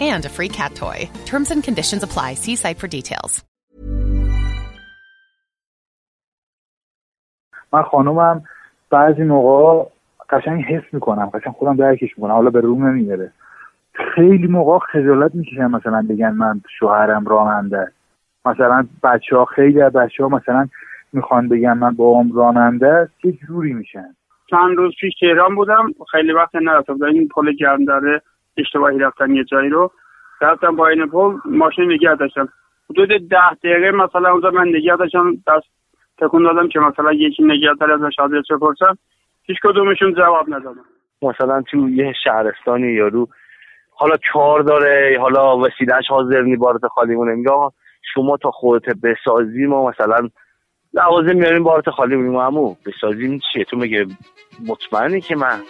and a free cat toy. Terms and conditions apply. See site for details. من خانومم بعضی موقع قشنگ حس می‌کنم قشنگ خودم درکش می‌کنم حالا به روم نمیاره خیلی موقع خجالت می‌کشم مثلا بگن من شوهرم راننده مثلا بچه ها خیلی از بچه ها مثلا می‌خوان بگن من بابام راننده است یه جوری میشن چند روز پیش تهران بودم خیلی وقت نرفته بودم این پل گرم داره اشتباهی رفتم یه جایی رو. رفتم با این پل ماشین نگه داشتم. حدود ده دقیقه مثلا اونجا من نگه داشتم دست تکون دادم که مثلا یکی نگه داره ازش حاضر بپرسم هیچ کدومشون جواب ندادم مثلا تو یه شهرستانی یارو حالا کار داره حالا وسیلهش حاضر نی بارت خالی مونه. میگه شما تا خودت بسازی ما مثلا لوازم میاریم بارت خالی مونیم امو بسازیم چیه؟ تو میگه مطمئنی که من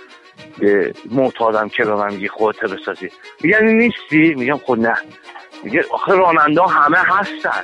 معتادم که به من میگی خودت بسازی. میگن نیستی؟ میگم خود نه. میگه آخه راننده همه هستن.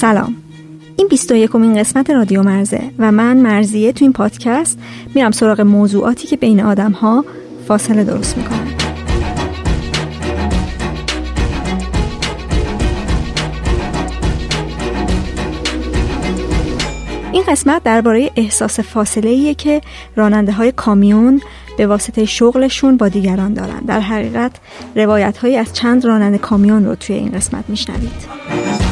سلام. این 21 امین قسمت رادیو مرزه و من مرزیه تو این پادکست میرم سراغ موضوعاتی که بین آدم ها فاصله درست می‌کنن این قسمت درباره احساس فاصله ایه که راننده های کامیون به واسطه شغلشون با دیگران دارن. در حقیقت روایت هایی از چند راننده کامیون رو توی این قسمت میشنوید.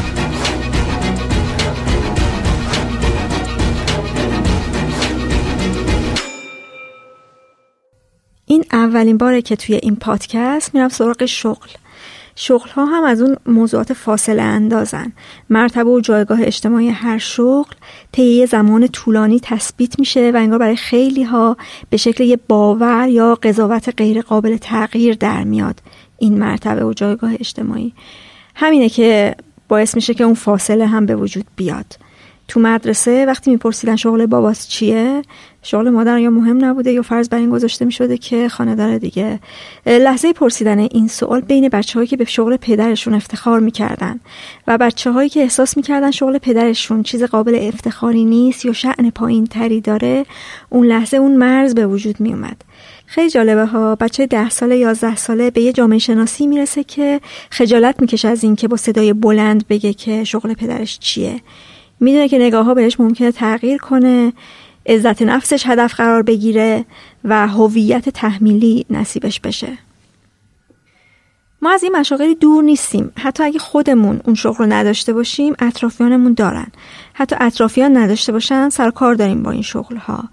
این اولین باره که توی این پادکست میرم سراغ شغل. شغل ها هم از اون موضوعات فاصله اندازن. مرتبه و جایگاه اجتماعی هر شغل طی زمان طولانی تثبیت میشه و انگار برای خیلی ها به شکل یه باور یا قضاوت غیر قابل تغییر در میاد. این مرتبه و جایگاه اجتماعی. همینه که باعث میشه که اون فاصله هم به وجود بیاد. تو مدرسه وقتی میپرسیدن شغل باباس چیه شغل مادر یا مهم نبوده یا فرض بر این گذاشته می شده که خانه داره دیگه لحظه پرسیدن این سوال بین بچه هایی که به شغل پدرشون افتخار می‌کردن و بچه هایی که احساس می‌کردن شغل پدرشون چیز قابل افتخاری نیست یا شعن پایین تری داره اون لحظه اون مرز به وجود می اومد خیلی جالبه ها بچه ده ساله یازده ساله به یه جامعه شناسی می‌رسه که خجالت می‌کشه از اینکه با صدای بلند بگه که شغل پدرش چیه. می‌دونه که نگاه ها بهش ممکنه تغییر کنه عزت نفسش هدف قرار بگیره و هویت تحمیلی نصیبش بشه. ما از این مشاغلی دور نیستیم. حتی اگه خودمون اون شغل رو نداشته باشیم اطرافیانمون دارن. حتی اطرافیان نداشته باشن سر کار داریم با این شغل ها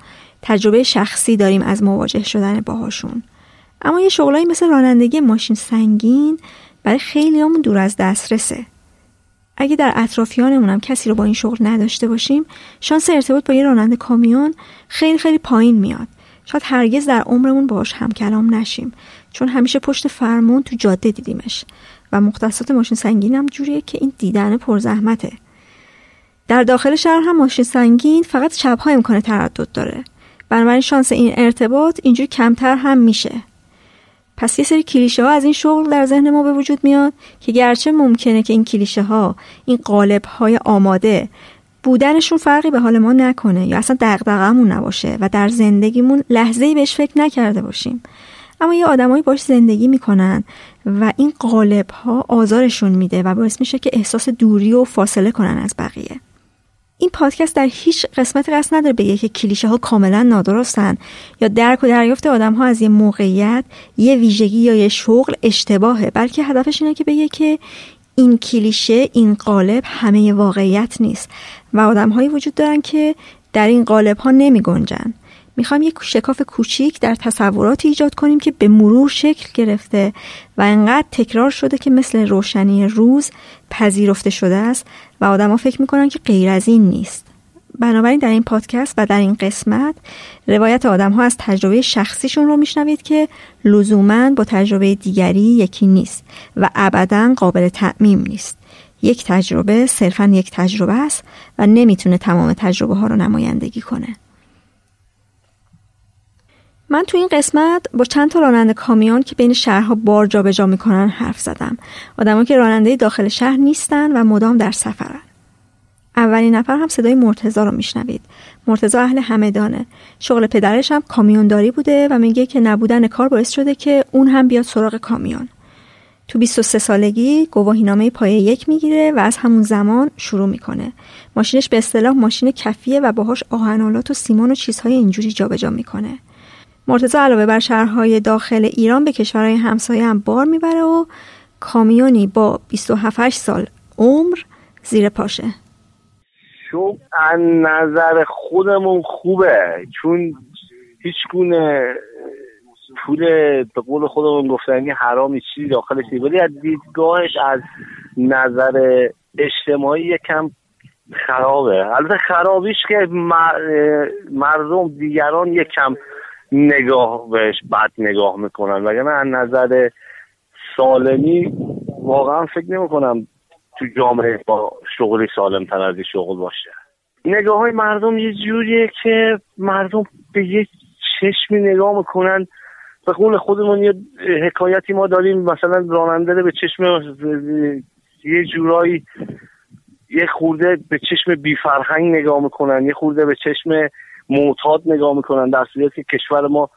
تجربه شخصی داریم از مواجه شدن باهاشون. اما یه شغلایی مثل رانندگی ماشین سنگین برای خیلیامون دور از دسترسه. اگه در اطرافیانمون هم کسی رو با این شغل نداشته باشیم شانس ارتباط با یه راننده کامیون خیلی خیلی پایین میاد. شاید هرگز در عمرمون باهاش هم کلام نشیم چون همیشه پشت فرمون تو جاده دیدیمش و مختصات ماشین سنگین هم جوریه که این دیدن پرزحمته. در داخل شهر هم ماشین سنگین فقط شبها امکان تردد داره. بنابراین شانس این ارتباط اینجوری کمتر هم میشه. پس یه سری کلیشه ها از این شغل در ذهن ما به وجود میاد که گرچه ممکنه که این کلیشه ها این قالب های آماده بودنشون فرقی به حال ما نکنه یا اصلا دغدغه‌مون نباشه و در زندگیمون لحظه‌ای بهش فکر نکرده باشیم. اما یه آدمایی باش زندگی می‌کنن و این قالب ها آزارشون میده و باعث میشه که احساس دوری و فاصله کنن از بقیه. این پادکست در هیچ قسمت قصد نداره بگه که کلیشه ها کاملا نادرستن یا درک و دریافت آدم ها از یه موقعیت یه ویژگی یا یه شغل اشتباهه. بلکه هدفش اینه که بگه که این کلیشه این قالب همه واقعیت نیست. و آدم هایی وجود دارن که در این قالب ها نمی گنجن می‌خوایم یک شکاف کوچیک در تصوراتی ایجاد کنیم که به مرور شکل گرفته و انقدر تکرار شده که مثل روشنی روز پذیرفته شده است و آدما فکر می‌کنن که غیر از این نیست. بنابراین در این پادکست و در این قسمت روایت آدم ها از تجربه شخصیشون رو میشنوید که لزوما با تجربه دیگری یکی نیست و ابدا قابل تعمیم نیست. یک تجربه صرفا یک تجربه است و نمی‌تونه تمام تجربه ها رو نمایندگی کنه. من تو این قسمت با چند تا راننده کامیون که بین شهرها بار جابجا می‌کنن حرف زدم. آدمایی که راننده داخل شهر نیستن و مدام در سفرن. اولین نفر هم صدای مرتزا رو میشنوید. مرتزا اهل همدانه. شغل پدرش هم کامیونداری بوده و میگه که نبودن کار باعث شده که اون هم بیاد سراغ کامیون. تو 23 سالگی گواهینامه پایه یک می‌گیره و از همون زمان شروع می‌کنه. ماشینش به اصطلاح ماشین کفیه و باهاش آهنالات و سیمان و چیزهای اینجوری جابجا می‌کنه. مرتزا علاوه بر شهرهای داخل ایران به کشورهای همسایه هم بار می‌بره و کامیونی با 27 سال عمر زیر پاشه. شو از نظر خودمون خوبه چون هیچ گونه پول به قول خودمون گفتنی حرامی چیزی داخلش نیست. ولی از دیدگاهش از نظر اجتماعی یکم خرابه. البته خرابیش که مردم دیگران یکم نگاه بهش بد نگاه می‌کنن. وگرنه از نظر سالمی واقعا فکر نمی‌کنم تو جامعه با شغلی سالم تر از شغل باشه. نگاه های مردم یه جوریه که مردم به یه چشمی نگاه می‌کنن. به قول خودمون یه حکایتی ما داریم مثلا راننده به چشم یه جورایی یه خورده به چشم بیفرهنگ نگاه می‌کنن یه خورده به چشم معتاد نگاه می‌کنن در صورتی که کشور ما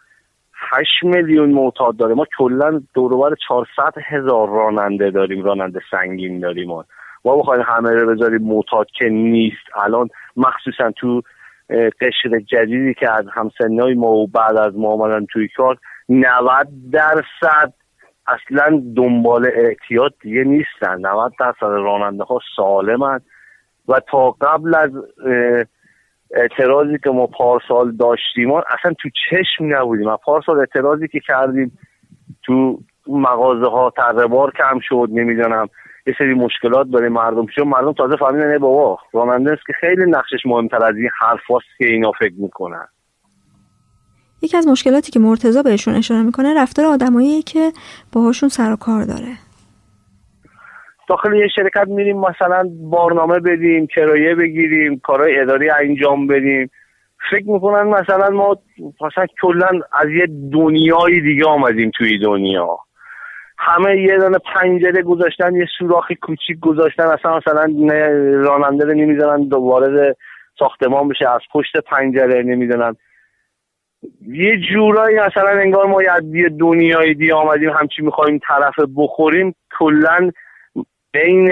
8 میلیون معتاد داره. ما کلا دوروبر 400 هزار راننده داریم راننده سنگین داریم ما. بخوایم همه رو بذاریم معتاد که نیست. الان مخصوصا تو قشر جدیدی که از همسنای ما و بعد از ما آمدن توی کار 90 درصد اصلا دنبال احتیاط دیگه نیستن. 90 درصد راننده ها سالمن. و تا قبل از اعتراضی که ما پارسال داشتیم اصلا تو چشم نبودیم. پارسال اعتراضی که کردیم تو مغازه ها تغیبار کم شد نمی‌دونم. یه سری مشکلات داره مردم شد مردم تازه فهمیدن نه بابا راننده است که خیلی نقشش مهمتر از این حرفاست که اینا فکر می‌کنن. یکی از مشکلاتی که مرتضا بهشون اشاره می‌کنه رفتار آدمایی که باهاشون سر و کار داره. داخل یه شرکت میریم مثلا بارنامه بدیم کرایه بگیریم کارهای اداری انجام بدیم. فکر می‌کنن مثلا ما مثلا کلا از یه دنیای دیگه آمدیم توی دنیا. همه یه دانه پنجره گذاشتن یه سوراخی کوچیک گذاشتن اصلا مثلا راننده رو نمی‌دونن وارد ساختمان بشه از پشت پنجره نمی‌دونن یه جورایی مثلا انگار ما یه دنیای دیگه آمدیم همچی می‌خوایم طرف بخوریم کلا بین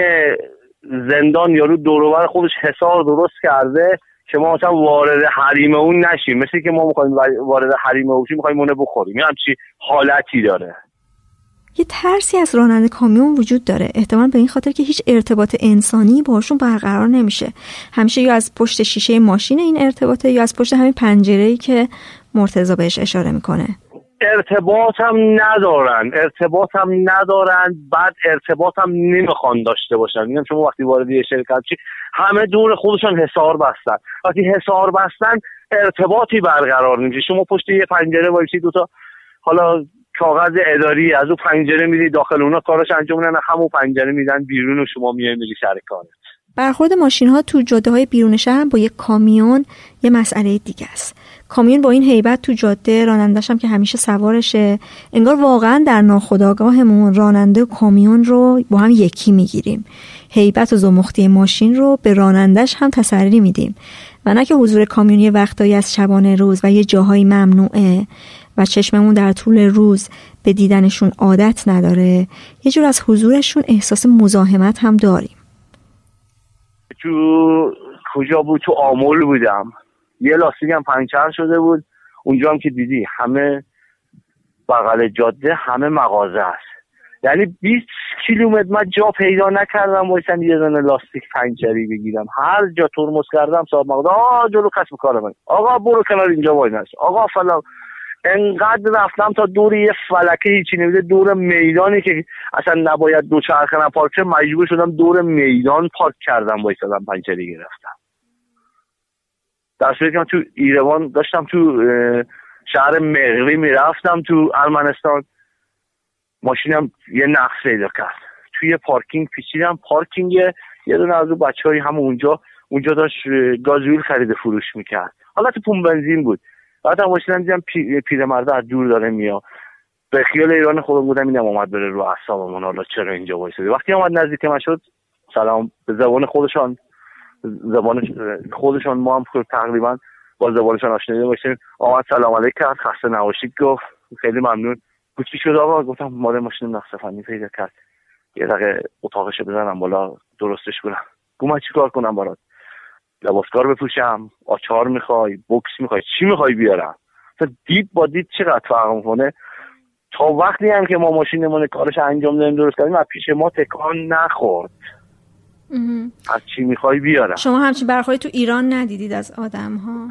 زندان یارو دوروبر خودش حسار درست کرده که ما مثلا وارد حریم اون نشیم. مثل که ما می‌خوایم وارد حریم اون می‌خوایم اونه بخوریم. یه همچی حالتی داره. یه ترسی از راننده کامیون وجود داره. احتمال به این خاطر که هیچ ارتباط انسانی باشون برقرار نمیشه. همیشه یا از پشت شیشه ماشین این ارتباطه یا از پشت همین پنجره که مرتضا بهش اشاره می‌کنه. ارتباط هم ندارن. ارتباط هم ندارن. بعد ارتباط هم نمی‌خوان داشته باشن. میگم شما وقتی وارد یه شرکت چی همه دور خودشان حسار بستن. وقتی حسار بستن ارتباطی برقرار نمیشه. شما پشت یه پنجره وایسی دوتا حالا کاغذ اداری از اون پنجره میدی داخل اونا کارش انجام میدن همون پنجره میدن بیرون و شما میای میری سر کارت. برخورد ماشین ها تو جاده های بیرون شهر با یک کامیون یه مسئله دیگه است. کامیون با این هیبت تو جاده رانندش هم که همیشه سوارشه انگار واقعا در ناخودآگاهمون راننده و کامیون رو با هم یکی می‌گیریم. هیبت و زمختی ماشین رو به رانندش هم تسری میدیم. و نه که حضور کامیون یه وقتایی از شبانه روز و یه جاهایی ممنوعه و چشممون در طول روز به دیدنشون عادت نداره یه جور از حضورشون احساس مزاحمت هم داریم. تو کجا بود؟ تو آمول بودم. یه لاستیک هم پنچر شده بود. اونجا هم که دیدی همه بغل جاده همه مغازه است یعنی 20 کیلومتر من جا پیدا نکردم وایسم یه دونه لاستیک پنچری بگیرم. هر جا ترمز کردم صاحب مغازه آ جلو کسب کار من. آقا برو کنار اینجا وای آقا فلان. انقدر رفتم تا دور یه فلکه هیچی نمیده دور میدانی که اصلا نباید دو چرخه پارک مجبور شدم دور میدان پارک کردم وایسادم پنچری گرفتم. در صورتی که من تو ایروان داشتم تو شهر مغری می‌رفتم تو ارمنستان. ماشینم یه نقص پیدا کرد. توی پارکینگ پیچیدم. پارکینگ یه دونه از اون بچه هم اونجا اونجا داشت گازوئیل خرید فروش می‌کرد. حالا تو پمپ بنزین بود. بعد هم ماشینم دیدم پی، پیرمرده از دور داره میاد. به خیال ایران خودم بودم اینم اومد بره رو اعصابمون. حالا چرا اینجا وایسادی؟ وقتی اومد نزدیک من شد سلام به زبان خودشان. زبان خودشان ما هم تقریبا با زبانشان آشنا باشیم. آمد سلام علیک کرد خسته نباشید. گفت خیلی ممنون. چی شد آقا؟ گفتم مال ماشین نقص پیدا کرد. یه دقیقه اتاقش بزنم بالا درستش کنم. گفت من چیکار کنم برات؟ لباسکار بپوشم آچار می‌خوای بکس می‌خوای چی می‌خوای بیارم؟ دید با دید چقدر فرق می‌کنه؟ تا وقتی هم که ما ماشینمون کارش انجام دادیم درست کردیم از پیش ما تکان نخورد. از چی می‌خوای بیارم؟ شما همچین برخوری تو ایران ندیدید از آدم ها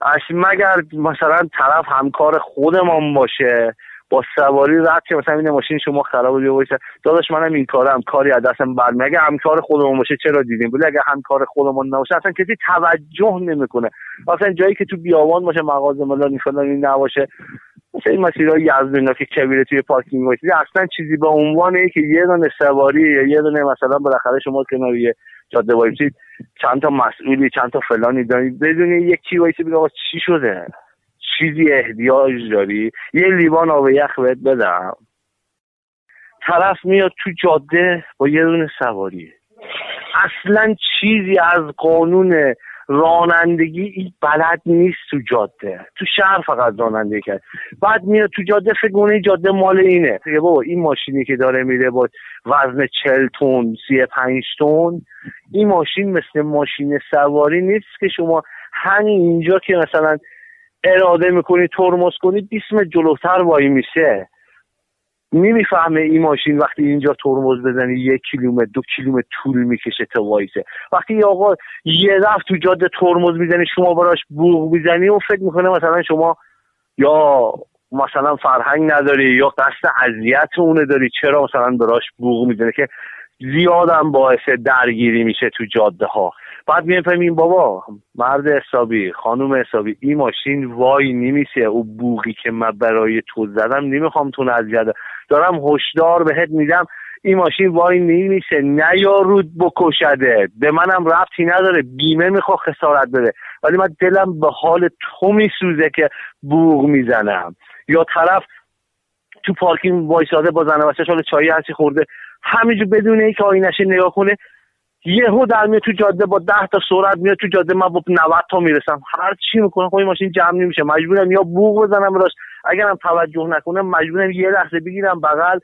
اصلا مگر مثلا طرف همکار خودمان باشه با سواری رد که مثلا این ماشین شما خراب بوده باشه. داداش منم این کارم کاری از دستم برمی اگه همکار خودمون باشه چرا دیدیم ولی اگه همکار خودمون نباشه اصلا کسی توجه نمی‌کنه. اصلا جایی که تو بیابان باشه مغازه ملانی فلانی نباشه. مثل این مسیرهای یزدینا که کبیره توی پارکینگ باشه اصلا چیزی به عنوان که یه دونه سواری یا یه دونه مثلا بالاخره شما یه جاده وایسید چند تا مسئولی چند تا فلانی دارید بدون یکی وایسی بگه چی شده؟ چیزی احتیاج داری؟ یه لیوان آب یخ بهت بدم. طرف میاد تو جاده با یه دونه سواری اصلا چیزی از قانون رانندگی این بلد نیست تو جاده. تو شهر فقط رانندگی کرد. بعد میاد تو جاده فکر کنه جاده مال اینه. دیگه بابا این ماشینی که داره میره با وزن چل تون سی پنج تون این ماشین مثل ماشین سواری نیست که شما همین اینجا که مثلا اراده می‌کنی ترمز کنی 20 جلوتر وای میشه نمی‌فهمه این ماشین وقتی اینجا ترمز بزنی یک کیلومتر دو کیلومتر طول می‌کشه تا وایسه. وقتی آقا یه دفع تو جاده ترمز می‌زنی شما براش بوغ می‌زنی و فکر می‌کنه مثلا شما یا مثلا فرهنگ نداری یا قصد اذیت اونه داری چرا مثلا براش بوغ می‌زنی؟ که زیادم باعث درگیری میشه تو جاده ها بعد می‌فهمیم بابا مرد حسابی خانم حسابی این ماشین وای نمیشه او بوغی که من برای تو زدم نمی‌خوام تو اذیت دارم هشدار بهت میدم. این ماشین وای نمیشه نیارود بکشده. به منم ربطی نداره. بیمه میخوا خسارت بده. ولی من دلم به حال تو میسوزه که بوغ می‌زنم. یا طرف تو پارکینگ وایساده با زن بچه‌ش حال چایی هستی خورده. همینجور بدون اینکه آینشه نگاه کنه یهو در میاد تو جاده با ده تا سرعت میاد تو جاده من با 90 تا می‌رسم. هر چی می‌کنه خب این ماشین جمع نمیشه. مجبورم یا بوق بزنم براش اگرم توجه نکنه مجبورم یه لحظه بگیرم بغل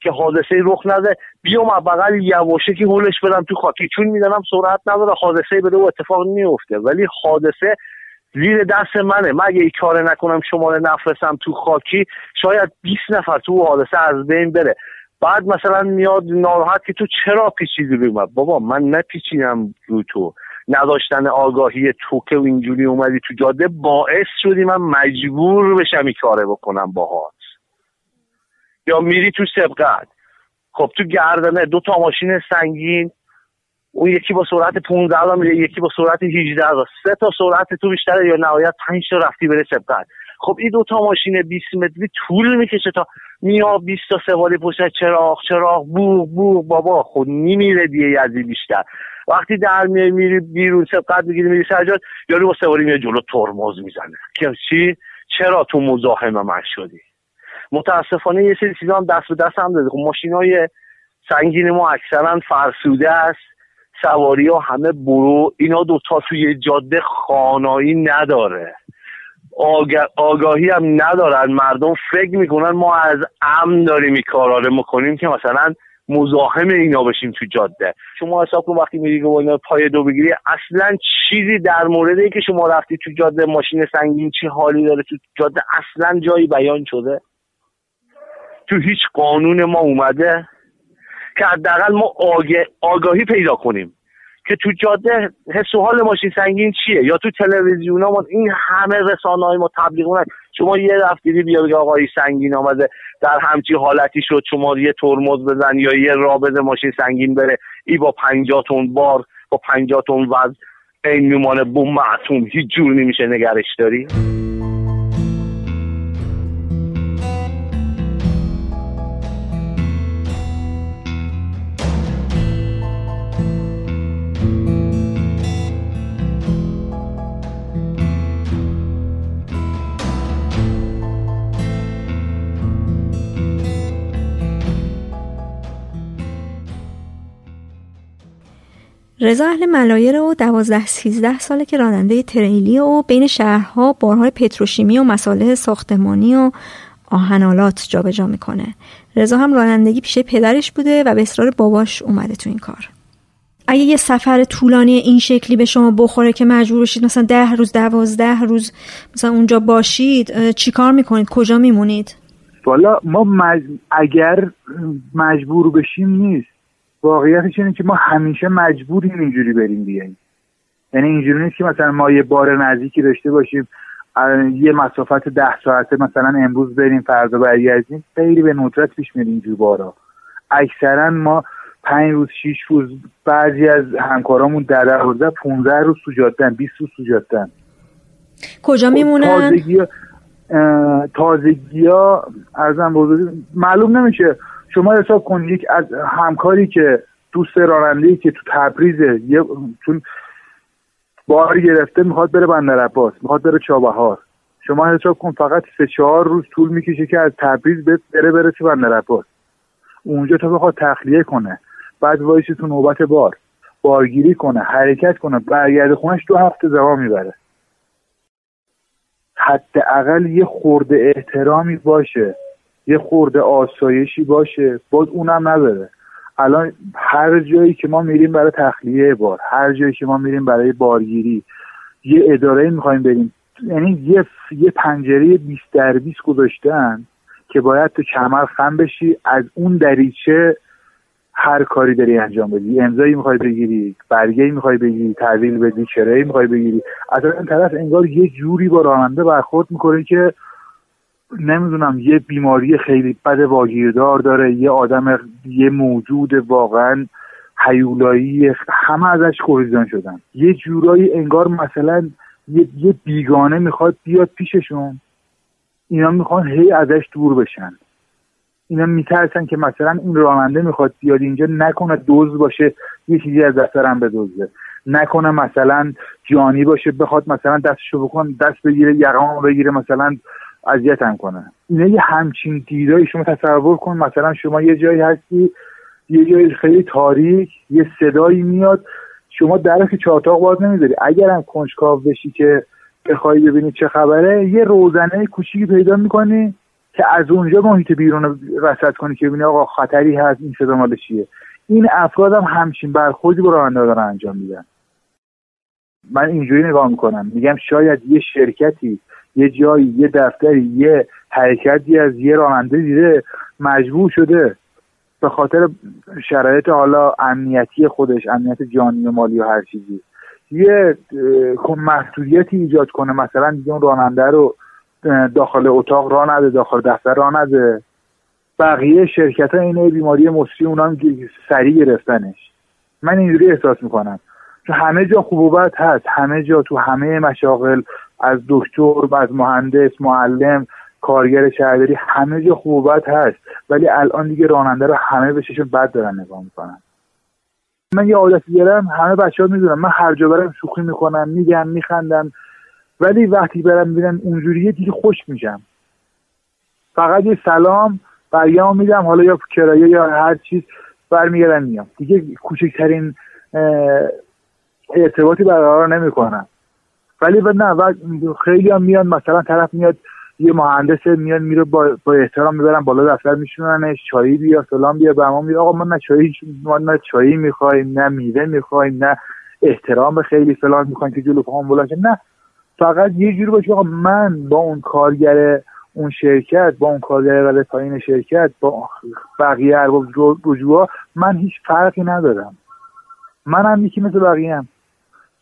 که حادثه رخ نده. بیام از بغل یواشه که هولش بدم تو خاکی. چون می‌دانم سرعت نداره حادثه بده و اتفاق نیفته. ولی حادثه زیر دست منه. من اگه این کار نکنم شماره نفرستم تو خاکی شاید 20 نفر تو حادثه از بین بره. بعد مثلا میاد ناراحت که تو چرا پیچیدی روی من؟ بابا من نپیچیدم رو تو. نداشتن آگاهی تو که اینجوری اومدی تو جاده باعث شدی من مجبور بشم این کاره بکنم باهات. یا میری تو سبقت. خب تو گردنه دو تا ماشین سنگین اون یکی با سرعت 15 را میره یکی با سرعت 18 را سه تا سرعت تو بیشتره یا نهایت 5 تا رفتی بره سبقت. خب این دو تا ماشین 20 متری طول می‌کشه تا میا 20 تا سواری پشت چراغ چراغ بوغ بوغ. بابا خود نمیره دیگه یزی بیشتر. وقتی در میای میری بیرون سبقت می‌گیری میری سجاد یارو با سواری میاد جلو ترمز می‌زنه. که چی؟ چرا تو مزاحم من شدی؟ متاسفانه یه سری چیزا هم دست به دست هم داده. خب ماشین های سنگین ما اکثرا فرسوده است. سواری ها همه برو. اینا دوتا توی جاده خانایی نداره. آگاهی هم ندارن. مردم فکر می‌کنن ما از امن داریم این کارا رو می‌کنیم که مثلا مزاحم اینا بشیم تو جاده. شما حساب کن وقتی میری اینا پای دو بگیری اصلا چیزی در مورد اینکه شما رفتی تو جاده ماشین سنگین چی حالی داره تو جاده اصلا جایی بیان شده؟ تو هیچ قانون ما اومده که حداقل ما آگاهی پیدا کنیم. که تو جاده حس و حال ماشین سنگین چیه؟ یا تو تلویزیون ما این همه رسانه های ما تبلیغ شما یه رفتیری بیا بگه آقای سنگین آمده در همچی حالتی شد شما یه ترمز بزن یا یه رابط ماشین سنگین بره. ای با پنجاه تون بار با پنجاه تون وزن این میمانه بوم معتوم هیچ جور نمیشه نگرش داری؟ رضا اهل ملایر و دوازده سیزده ساله که راننده تریلی و بین شهرها بارهای پتروشیمی و مساله ساختمانی و آهنالات جابجا می‌کنه. رضا هم رانندگی پیش پدرش بوده و به اصرار باباش اومده تو این کار. اگه یه سفر طولانی این شکلی به شما بخوره که مجبور بشید مثلا ده روز دوازده روز مثلا اونجا باشید چیکار می‌کنید؟ کجا میمونید؟ والا ما مج... اگر مجبور بشیم نیست. واقعیتش اینه که ما همیشه مجبوریم اینجوری بریم بیاییم. یعنی اینجوری نیست که مثلا ما یه بار نزدیکی داشته باشیم یه مسافت ده ساعته مثلا امروز بریم فردا برگردیم. خیلی به ندرت پیش میاد اینجور بارا. اکثرا ما پنج روز شیش روز بعضی از همکارامون در دوازده 15 روز جادن 20 روز تو جادن کجا خب، میمونن؟ تازگی ها ارزم بزرگی معلوم نمیشه. شما حساب کن یک از همکاری که دوست راننده که تو تبریزه یه چون بار گرفته می‌خواد بره بندر عباس می‌خواد بره چابهار. شما حساب کن فقط سه چهار روز طول می‌کشه که از تبریز بره بره تو بندر عباس. اونجا تا بخواد تخلیه کنه بعد وایسی تو نوبت بار. بارگیری کنه حرکت کنه برگرد خونش دو هفته زمان می‌بره. حداقل یه خورده احترامی باشه. یه خورده آسایشی باشه باز اونم نداره. الان هر جایی که ما میریم برای تخلیه بار هر جایی که ما میریم برای بارگیری یه اداره می‌خوایم بریم. یعنی یه یه پنجره 20 در 20 گذاشتن که باید تو کمر خم بشی از اون دریچه هر کاری داری انجام بدی. امضایی می‌خوای بگیری برگه می‌خوای بگیری تحویل بدی چرایی می‌خوای بگیری. از این طرف انگار یه جوری با راننده برخورد می‌کنه که نمی‌دونم یه بیماری خیلی بد واگیردار داره یه آدم یه موجود واقعا حیولایی همه ازش کوریزان شدن. یه جورایی انگار مثلا یه, بیگانه می‌خواد بیاد پیششون. اینا می‌خوان هی ازش دور بشن. اینا میترسن که مثلا این راننده می‌خواد بیاد اینجا نکنه دوز باشه یه چیزی از دفترم بدوزه نکنه مثلا جانی باشه بخواد مثلا دستشو بکن دست بگیره یقام بگیره مثلا اذیتم کنه. اینه یه همچین دیدایی شما تصور کن. مثلا شما یه جایی هستی یه جایی خیلی تاریک یه صدایی میاد. شما در که چاتاق باز نمی‌ذاری. اگرم کنجکاو بشی که بخوای ببینی چه خبره یه روزنه کوچیکی پیدا می‌کنی که از اونجا محیط بیرون رصد کنی که ببینی آقا خطری هست این صدا مال چیه. این افراد هم همچین برخوردی با راننده دارن انجام میدن. من اینجوری نگاه می‌کنم. میگم شاید یه شرکتی یه جایی یه دفتری یه حرکتی از یه راننده دیده مجبور شده به خاطر شرایط حالا امنیتی خودش امنیت جانی و مالی و هر چیزی. یه خب محدودیتی ایجاد کنه. مثلا دیگه اون راننده رو داخل اتاق راه نده داخل دفتر راه نده. بقیه شرکت ها اینه بیماری مصری اونا سریع گرفتنش. من اینجوری احساس می‌کنم. تو همه جا خوب هست. همه جا تو همه مشاغل از دکتر از مهندس معلم کارگر شهرداری همه جا خوب هست. ولی الان دیگه راننده رو همه به چشم بد دارن نگاه می‌کنن. من یه عادتی دارم همه بچه ها می‌دونم من هر جا برم شوخی می‌کنم میگم میخندم. ولی وقتی برم می‌بینم اونجوریه دیگه خوش میشم. فقط یه سلام برگم میدم حالا یا کرایه یا هر چیز برمیگردم میام دیگه کوچکترین ارتباطی برقرار نمی‌کنم. ولی نه خیلی هم میان مثلا طرف میاد یه مهندس میاد میره با, با احترام می‌برن بالا دفتر میشوننش چایی بیا سلام بیا به ما آقا ما نه چایی ما نه چایی می‌خوایم نه میوه می‌خوایم نه احترام خیلی فلان می‌خوایم که جلو پاهم بلند نه فقط یه جوری باشه آقا من با اون کارگر اون شرکت با اون کارگر رده پایین شرکت با بقیه ارباب رجوع من هیچ فرقی ندارم من هم یکی مثل بقیه هم.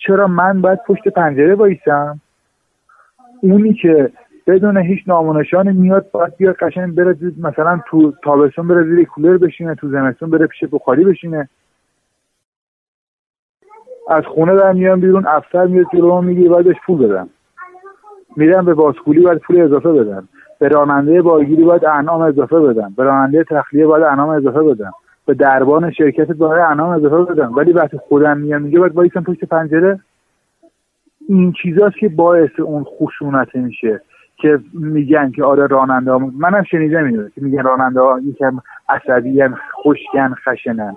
چرا من باید پشت پنجره بایستم اونی که بدون هیچ نامونشانی میاد باید بیاد قشنگ بره مثلا تو تابستون بره زیر کولر بشینه تو زمستون بره پیش بخاری بشینه. از خونه در میان بیرون افسر میاد جلو میگه بهش پول بدم. میرم به باسکولی باید پول اضافه بدم. به راننده بارگیری باید انعام اضافه بدم. به راننده تخلیه باید انعام اضافه بدم. به دربان شرکت باید انعام اضافه بدم. ولی وقتی خودم میام میگه باید وایسم پشت پنجره. این چیزاست که باعث اون خشونت میشه که میگن که آره راننده ها منم شنیدم اینو که میگن راننده ها یکم عصبی خوشگن خشنن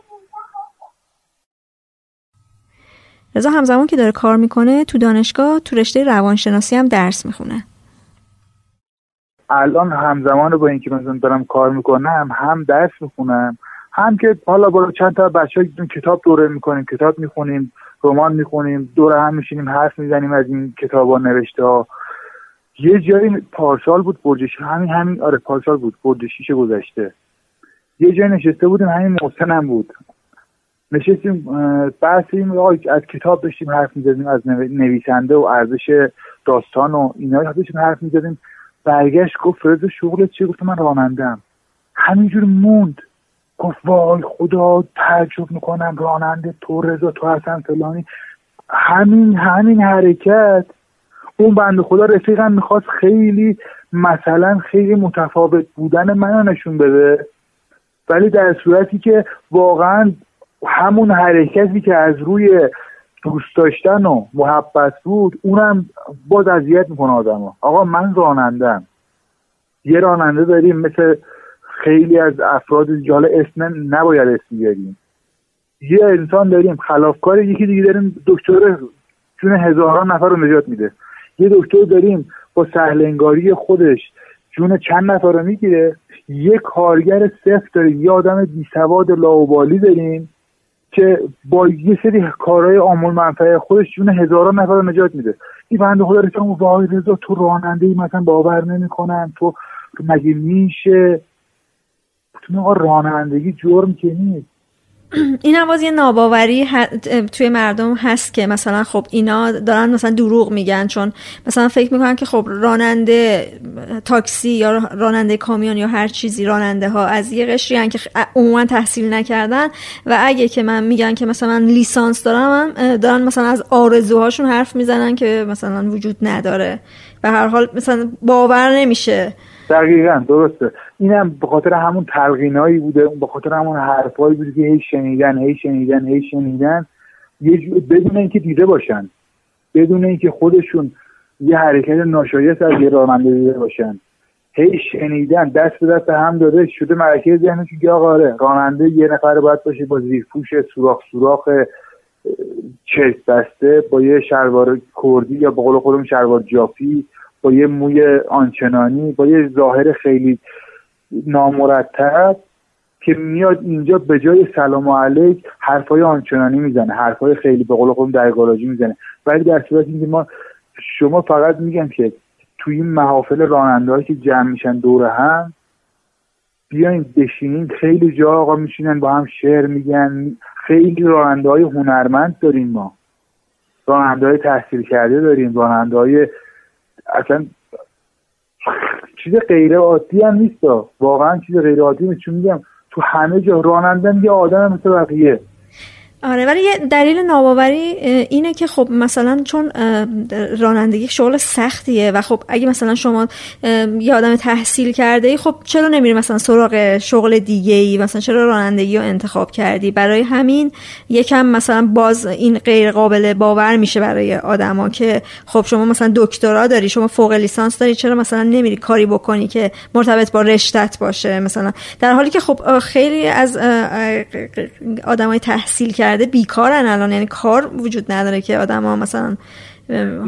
رضا همزمان که داره کار می‌کنه تو دانشگاه تو رشته روانشناسی هم درس می‌خونه. الان همزمان با اینکه مثلا دارم کار می‌کنم هم درس می‌خونم هم که حالا با چند تا بچه کتاب دوره می‌کنیم کتاب می‌خونیم رمان می‌خونیم دوره هم میشینیم حرف می‌زنیم از این کتاب ها نوشته ها یه جایی پارسال بود برجش همین همین آره پارسال بود برجشیش گذشته. یه جایی نشسته بودیم همین محسن هم بود. نشستیم بحث این از کتاب داشتیم حرف می‌زدیم از نویسنده و ارزش داستان و اینا داشتیم حرف می‌زدیم. برگشت گفت فرز شغلت چی گفت من رانندم همینجور موند. گفت وای خدا تعجب می‌کنم راننده تو رضا تو حسن فلانی. همین همین حرکت. اون بند خدا رفیقم می‌خواست خیلی مثلا خیلی متفاوت بودن منو نشون بده. ولی در صورتی که واقعا همون حرکتی که از روی دوست داشتن و محبت بود اونم باز اذیت می‌کنه آدم آقا من رانندم یه راننده داریم مثل خیلی از افراد جال اسم نباید اسم بیاریم. یه انسان داریم خلافکار یکی دیگه داریم دکتر جون هزاران نفر رو نجات میده. یه دکتر داریم با سهلنگاری خودش جون چند نفر رو می‌گیره. یه کارگر صفر داریم یه آدم بیسواد لاوبالی داریم که با یه سری کارهای آمول منفعه خودش جون هزاران نفر رو نجات میده. این بنده خدا رسان وای رضا تو راننده ای مثلا باور نمی‌کنن تو مگه میشه؟ تو رانندگی جرم که نیست. این هم یه ناباوری توی مردم هست که مثلا خب اینا دارن مثلا دروغ میگن چون مثلا فکر می‌کنن که خب راننده تاکسی یا راننده کامیون یا هر چیزی راننده ها از یه قشری که عموما تحصیل نکردن. و اگه که من میگن که مثلا من لیسانس دارم دارن مثلا از آرزوهاشون حرف می‌زنن که مثلا وجود نداره. به هر حال مثلا باور نمیشه. دقیقا درسته. اینم به خاطر همون تلقینایی بوده به خاطر همون حرفایی بوده که هی شنیدن هی شنیدن هی شنیدن. یه بدون اینکه دیده باشن بدون اینکه خودشون یه حرکت ناشایست از یه راننده دیده باشن. هی شنیدن دست به دست هم داده شده مرکز ذهنشون که آقا آره راننده یه نفر باید باشه با زیرپوش سوراخ سوراخ چست بسته با یه شلوار کردی یا به قول خودم شلوار جافی با یه موی آنچنانی با یه ظاهر خیلی نامرتب که میاد اینجا به جای سلام علیک حرفای آنچنانی می‌زنه حرفای خیلی به قول خودم در می‌زنه. ولی در صورت اینکه ما شما فقط میگن که توی این محافل راننده که جمع میشن دور هم بیاین بشینین خیلی جا آقا میشینن با هم شعر میگن. خیلی راننده های هنرمند داریم ما. راننده های تحصیل کرده داریم راننده های اصلا چیز غیر عادی هم نیست. واقعا چیز غیر عادی چون میگم تو همه جا راننده یه آدم مثل بقیه. آره ولی یه دلیل ناباوری اینه که خب مثلا چون رانندگی شغل سختیه و خب اگه مثلا شما یه آدم تحصیل کرده ای خب چرا نمیری مثلا سراغ شغل دیگه ای مثلا چرا رانندگی رو انتخاب کردی؟ برای همین یکم مثلا باز این غیر قابل باور میشه برای آدما که خب شما مثلا دکترا داری شما فوق لیسانس داری چرا مثلا نمیری کاری بکنی که مرتبط با رشتت باشه؟ مثلا در حالی که خب خیلی از آدمای تحصیل کرده کرده بیکارن الان. یعنی کار وجود نداره که آدم ها مثلا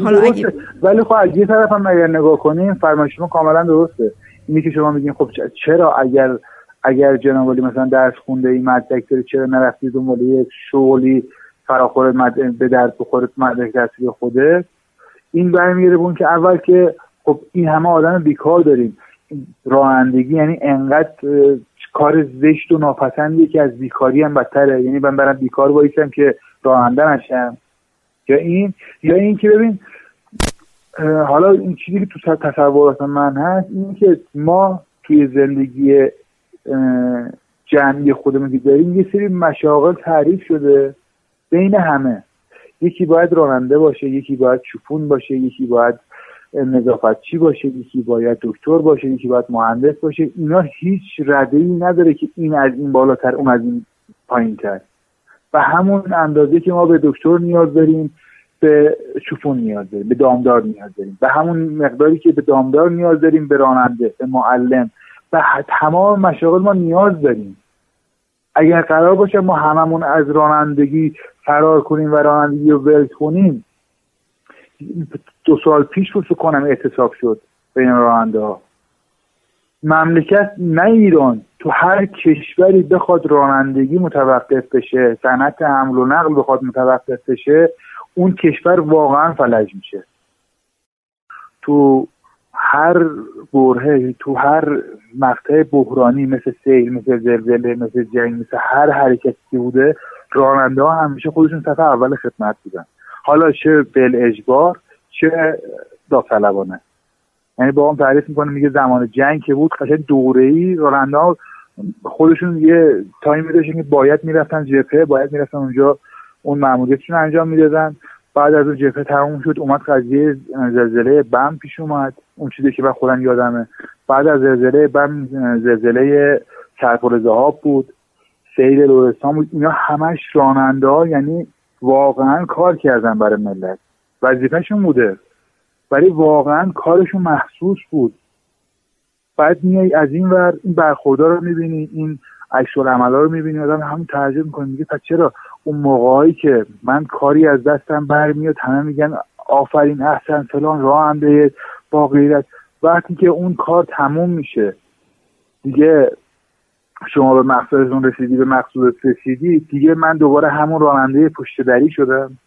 حالا اگه ولی خب از یه طرف هم اگر نگاه کنیم فرمایش شما کاملا درسته. اینی که شما میگین خب چرا اگر اگر جناب مثلا درس خونده این مدرک داری چرا نرفتی دنبال یک شغلی فراخور مد... به درد بخوره مدرک درسی خودت این برمیگره اون که اول که خب این همه آدم بیکار داریم. رانندگی یعنی انقدر کار زشت و ناپسندی که از بیکاری هم بدتره. یعنی من برم بیکار بایستم که راننده نشم. یا این یا این که ببین حالا این چیزی که تو تصورات من هست این که ما توی زندگی جمعی خودمون که داریم یه سری مشاغل تعریف شده بین همه. یکی باید راننده باشه یکی باید چوپون باشه یکی باید چی باشه یکی باید دکتر باشه یکی باید مهندس باشه اینا هیچ رده ای نداره که این از این بالاتر اون از این پایین تر و همون اندازه که ما به دکتر نیاز داریم به شفون نیاز داریم به دامدار نیاز داریم. به همون مقداری که به دامدار نیاز داریم به راننده به معلم. و تمام مشاغل ما نیاز داریم. اگر قرار باشه ما هممون از رانندگی فرار کنیم و رانندگی رو ول کنیم دو سال پیش بود کنم اعتصاب شد بین راننده ها. مملکت نه ایران تو هر کشوری بخواد رانندگی متوقف بشه صنعت حمل و نقل بخواد متوقف بشه اون کشور واقعا فلج میشه. تو هر برهه تو هر مقطع بحرانی مثل سیل مثل زلزله مثل جنگ مثل هر حرکتی بوده راننده ها همیشه خودشون صفحه اول خدمت بودن. حالا چه بل اجبار چه داوطلبانه. یعنی با هم تعریف می‌کنه میگه زمان جنگ که بود قشنگ دوره ای راننده خودشون یه تایمی داشتن که باید می‌رفتن جبهه باید می‌رفتن اونجا اون معمولیتشون انجام می‌دادن. بعد از اون جبهه تموم شد اومد قضیه زلزله بم پیش اومد. اون چیزی که من خودم یادمه. بعد از زلزله بم زلزله سرپرزه ها بود سیل لورستان بود. اینا همش راننده ها یعنی واقعا کار کردن برای ملت. وظیفهشون بوده. ولی واقعا کارشون محسوس بود. بعد میای از این ور این برخوردار رو می‌بینی این عکس عملا رو می‌بینی آدم همون تعجب می‌کنه. میگه پس چرا؟ اون موقعی که من کاری از دستم برمیاد همه میگن آفرین احسن فلان راه هم با غیرت. وقتی که اون کار تموم میشه دیگه شما به مقصودتون رسیدی به مقصودت رسیدی دیگه من دوباره همون راننده پشت دری شدم.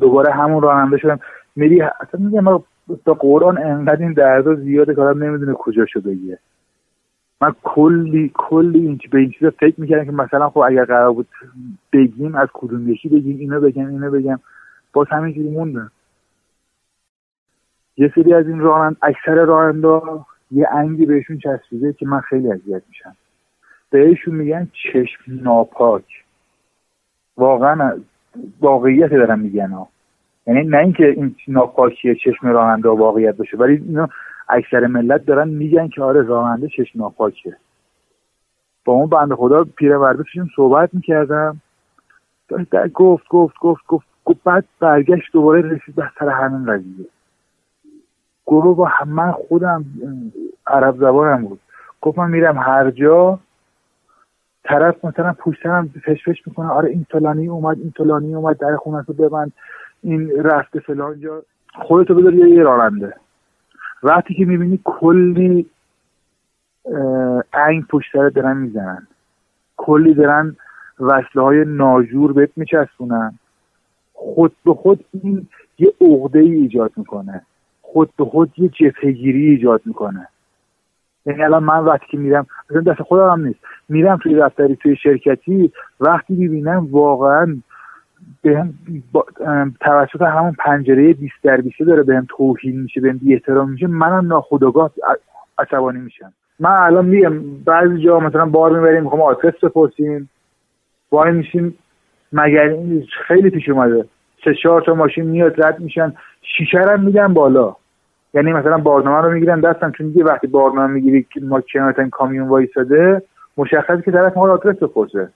دوباره همون راننده شدم. میری اصلا میگم تا قرآن انقدر این دردا زیاده که نمی‌دونه کجا شده یه من کلی کلی این به این چیزا فکر می‌کردم که مثلا خب اگر قرار بود بگیم از کدوم یکی بگیم اینو بگم اینو بگم. باز همینجوری موندن یه سری از این رانند اکثر راننده یه انگی بهشون چسبیده که من خیلی اذیت میشم. بهشون میگن چشم ناپاک. واقعا واقعیت دارم میگن ها. یعنی نه اینکه این ناپاکی چشم راننده واقعیت باشه ولی اینا اکثر ملت دارن میگن که آره راننده چشم ناپاکه. با اون بنده خدا پیرورده پیشون صحبت می‌کردم. گفت گفت گفت گفت گفت بعد برگشت دوباره رسید به سر همین قضیه گروه با من خودم عرب زبانم بود. گفت من میرم هر جا طرف مثلا پوشترم فش فش می‌کنه. آره این فلانی اومد این فلانی اومد در خونه رو ببند. این رفته فلان جا خودتو بدار یه راننده. وقتی که می‌بینی کلی انگ پشتره دارن می‌زنن. کلی دارن وصله های ناجور بهت میچسبونن. خود به خود این یه عقده ای ایجاد می‌کنه. خود به خود یه جبهگیری ایجاد می‌کنه. یعنی الان من وقتی که میرم مثلا دست خودم هم نیست. میرم توی دفتری توی شرکتی وقتی می‌بینم واقعا بهم توسط همون پنجره 20 در 20 داره بهم توهین میشه بهم بی احترام میشه منم ناخودآگاه عصبانی میشم. من الان میگم بعضی جا مثلا بار می‌بریم می‌خوام آدرس بپرسیم وای میشیم مگر خیلی پیش اومده. سه چهار تا ماشین میاد رد میشن. شیشه میدن بالا. یعنی مثلا بارنامه رو می‌گیرن دستم چون دیگه وقتی بارنامه می‌گیری که ما کنار این کامیون وایساده مشخصه که طرف ما آدرس بپرسه.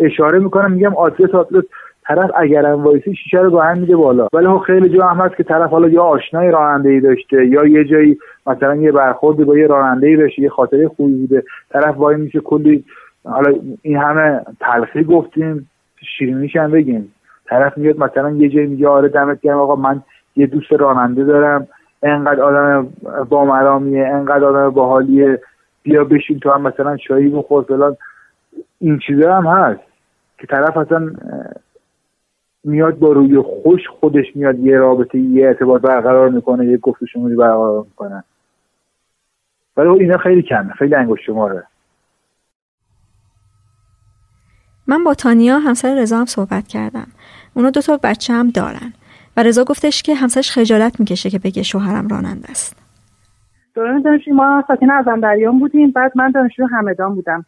اشاره می‌کنم میگم آدرس آدرس. طرف اگرم وایسی شیشه رو با هم میده بالا. ولی خب خیلی جا هم هست که طرف حالا یا آشنای راننده ای داشته یا یه جایی مثلا یه برخورد با یه راننده ای بشه یه خاطره خوبی بوده. طرف وای میشه کلی حالا این همه تلخی گفتیم شیرینیش هم بگیم. طرف میاد مثلا یه جایی میگه آره دمت گرم آقا من یه دوست راننده دارم. انقدر آدم با مرامیه انقدر آدم باحالیه بیا بشین تو هم مثلا چایی بخور فلان. این چیزا هم هست که طرف اصلا میاد با روی خوش خودش میاد یه رابطه یه ارتباط برقرار می‌کنه یه گفت شماری برقرار می‌کنه. ولی خب اینا خیلی کمه خیلی انگشت شماره. من با تانیا همسر رضا هم صحبت کردم. اونا دو تا بچه هم دارن. و رضا گفتش که همسرش خجالت می‌کشه که بگه شوهرم راننده است. دوران دانشجویی ما ساکن ازندریان بودیم. بعد من دانشجو همدان بودم.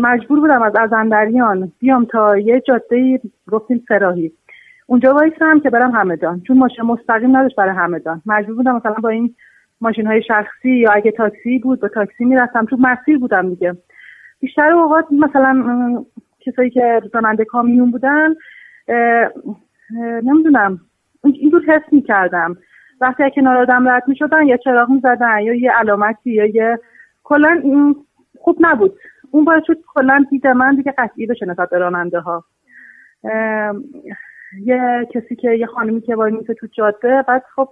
مجبور بودم از ازندریان بیام تا یه جاده گفتیم سراحی. اونجا وایسم که برم همدان. چون ماشین مستقیم نداشت برای همدان. مجبور بودم مثلا با این ماشین های شخصی یا اگه تاکسی بود با تاکسی می‌رفتم. تو مسیر بودم دیگه. بیشتر اوقات مثلا کسایی که راننده کامیون بودن نمی‌دونم. اینجور حس می‌کردم. وقتی کنار آدم رد می‌شدن یا چراغ می‌زدن یا یه علامتی یا یه کلا خوب نبود. اون باید شد کلا دید من دیگه قطعی بشه نسبت راننده ها یه کسی که یه خانمی که وای میسه تو جاده بعد خب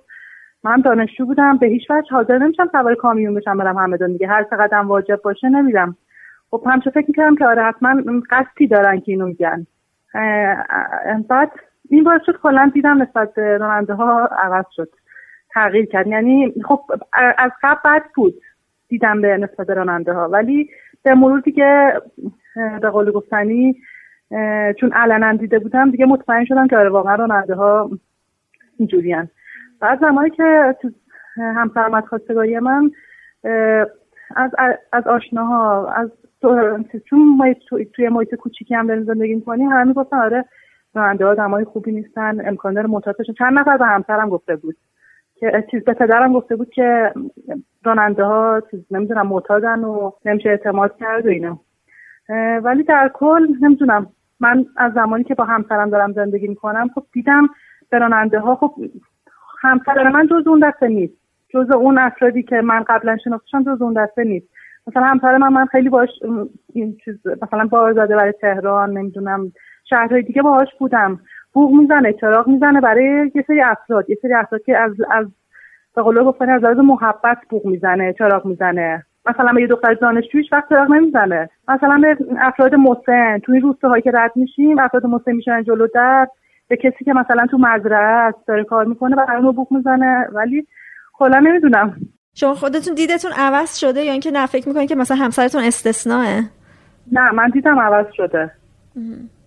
من دانشجو بودم به هیچ وجه حاضر نمیشم سوار کامیون بشم برم همدان دیگه. هر چقدر واجب باشه نمیرم. خب همچه فکر می‌کردم که آره حتما قصدی دارن که اینو میگن. بعد این باعث شد کلا دیدم نسبت به راننده ها عوض شد تغییر کرد. یعنی خب از قبل بد بود دیدم به نسبت راننده ها. ولی به مرور دیگه به قول گفتنی چون علنا دیده بودم دیگه مطمئن شدم که آره واقعا راننده ها اینجوری بعد زمانی که تو همسر خواستگاری من از از آشناها از چون ما توی محیط کوچیکی هم داریم زندگی می‌کنیم همه می‌گفتن آره راننده ها دمای خوبی نیستن. امکان داره معتادشون چند نفر به همسرم گفته بود. که چیز به پدرم گفته بود که راننده ها چیز نمی‌دونم معتادن و نمیشه اعتماد کرد و اینا. ولی در کل نمی‌دونم. من از زمانی که با همسرم دارم زندگی می‌کنم خب دیدم به راننده ها خب همسر من جز اون دسته نیست. جز اون افرادی که من قبلا شناختشم جز اون دسته نیست. مثلا همسر من من خیلی باش این چیز مثلا بار زده برای تهران نمی‌دونم شهرهای دیگه باهاش بودم. بوغ می‌زنه چراغ می‌زنه برای یه سری افراد. یه سری افراد که از از به قول گفتن از لحاظ محبت بوغ می‌زنه چراغ می‌زنه. مثلا به یه دختر دانشجویش وقت چراغ نمی‌زنه. مثلا به افراد مسن تو این روستاهایی که رد میشیم افراد مسن میشن جلو در. به کسی که مثلا تو مزرعه است داره کار می‌کنه برای اون بوغ می‌زنه. ولی کلا نمی‌دونم. شما خودتون دیدتون عوض شده یا اینکه نه فکر می‌کنین که مثلا همسرتون استثناء نه من دیدم عوض شده.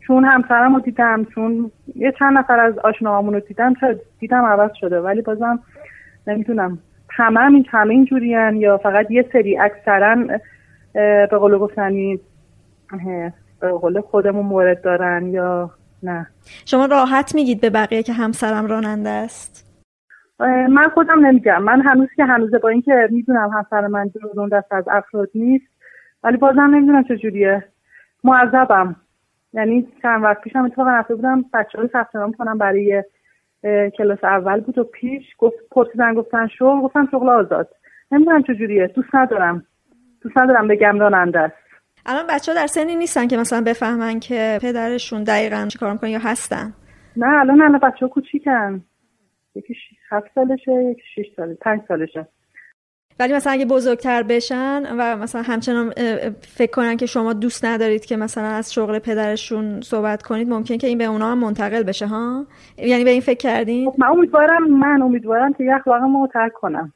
چون همسرم رو دیدم چون یه چند نفر از آشناهامون رو دیدم دیدم عوض شده. ولی بازم نمی‌تونم همه هم همه اینجوری یا فقط یه سری اکثرا به قول گفتنی به قول خودمون مورد دارن یا نه. شما راحت میگید به بقیه که همسرم راننده است؟ من خودم نمیگم. من هنوز که هنوزه با اینکه می‌دونم همسر من جزون دست از افراد نیست ولی بازم نمی‌دونم چجوریه معذبم. یعنی چند وقت پیشم اتفاقا رفته بودم بچه های ثبت نام کنم برای کلاس اول بود و پیش گفت پرسیدن گفتن شغل گفتم شغل آزاد. نمی‌دونم چجوریه دوست ندارم. دوست ندارم بگم راننده است. الان بچه ها در سنی نیستن که مثلا بفهمن که پدرشون دقیقا چی کار می‌کنن یا هستن. نه الان الان بچه ها کوچیکن. یکی هفت سالشه یکی شیش ساله پنج سالشه. ولی مثلا اگه بزرگتر بشن و مثلا همچنان فکر کنن که شما دوست ندارید که مثلا از شغل پدرشون صحبت کنید ممکن که این به اونا هم منتقل بشه ها؟ یعنی به این فکر کردین؟ خب، من امیدوارم من امیدوارم که یه اخلاقم ترک کنم.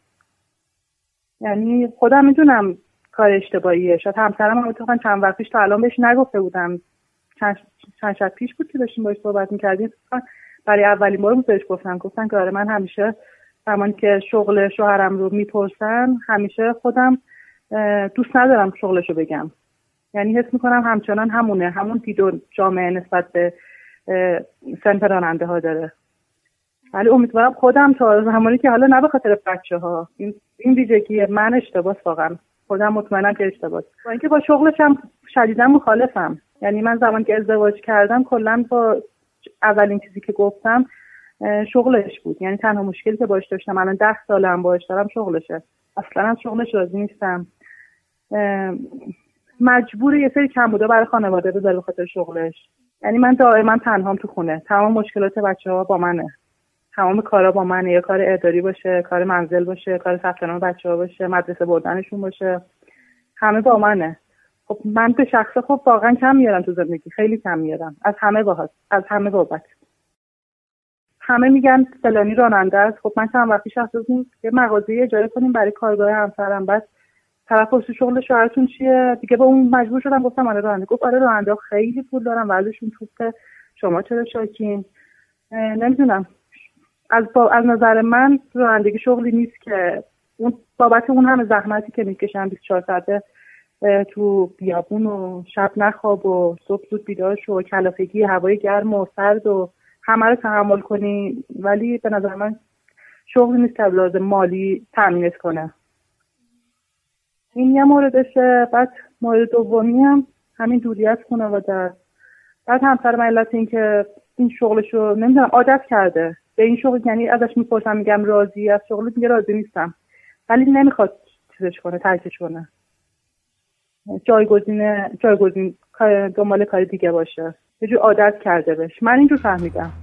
یعنی خودم می‌دونم کار اشتباهیه. شاید همسرم هم اتفاقا چند وقت پیش تا الان بهش نگفته بودم. چند, چند شب پیش بود که داشتیم باش صحبت می‌کردیم. برای اولین بار بهش گفتم. گفتن که آره من همیشه زمانی که شغل شوهرم رو می‌پرسن همیشه خودم دوست ندارم شغلش رو بگم. یعنی حس می‌کنم همچنان همونه. همون دید جامعه نسبت به سنف راننده ها داره. ولی امیدوارم خودم تا زمانی که حالا نه به خاطر بچه ها این, این ویژگی من اشتباس واقعا. خودم مطمئنم که اشتباس. با اینکه با شغلش هم شدیدا مخالفم. یعنی من زمانی که ازدواج کردم کلا با اولین چیزی که گفتم شغلش بود. یعنی تنها مشکلی که باش داشتم الان ده سالم باش دارم شغلشه. اصلا از شغلش راضی نیستم. مجبور یه سری کم بوده برای خانواده بذاره به خاطر شغلش. یعنی من دائما تنهام تو خونه. تمام مشکلات بچه ها با منه. تمام کارا با منه. یه کار اداری باشه کار منزل باشه کار ثبت نام بچه ها باشه مدرسه بردنشون باشه. همه با منه. خب من به شخصه خب واقعا کم میارم تو زندگی. خیلی کم میارم. از همه باهات از همه بابت. همه میگن فلانی راننده است. خب من چند وقتی شخص یه مغازه اجاره کنیم برای کارگاه همسرم. بس طرف پرس شغل شوهرتون چیه؟ دیگه به اون مجبور شدم گفتم آره راننده. گفت آره راننده خیلی پول دارم ورزشون توپه شما چرا شاکین؟ نمی‌دونم. از, با... از نظر من رانندگی شغلی نیست که اون بابت اون همه زحمتی که می‌کشن 24 ساعته تو بیابون و شب نخواب و صبح زود بیدار شو کلافگی هوای گرم و سرد و همه رو تحمل کنی ولی به نظر من شغلی نیست که لازم مالی تامینت کنه. این یه موردشه بعد مورد دومی هم همین دوری از خانواده بعد همسر من علت این که این شغلش رو نمی‌دونم عادت کرده. به این شغل یعنی ازش می‌پرسم میگم راضی؟ از شغل میگه راضی نیستم. ولی نمی‌خواد چیزش کنه ترکش کنه. جایگزین جایگزین دنبال کار دیگه باشه. یه جور عادت کرده بش من اینجور فهمیدم.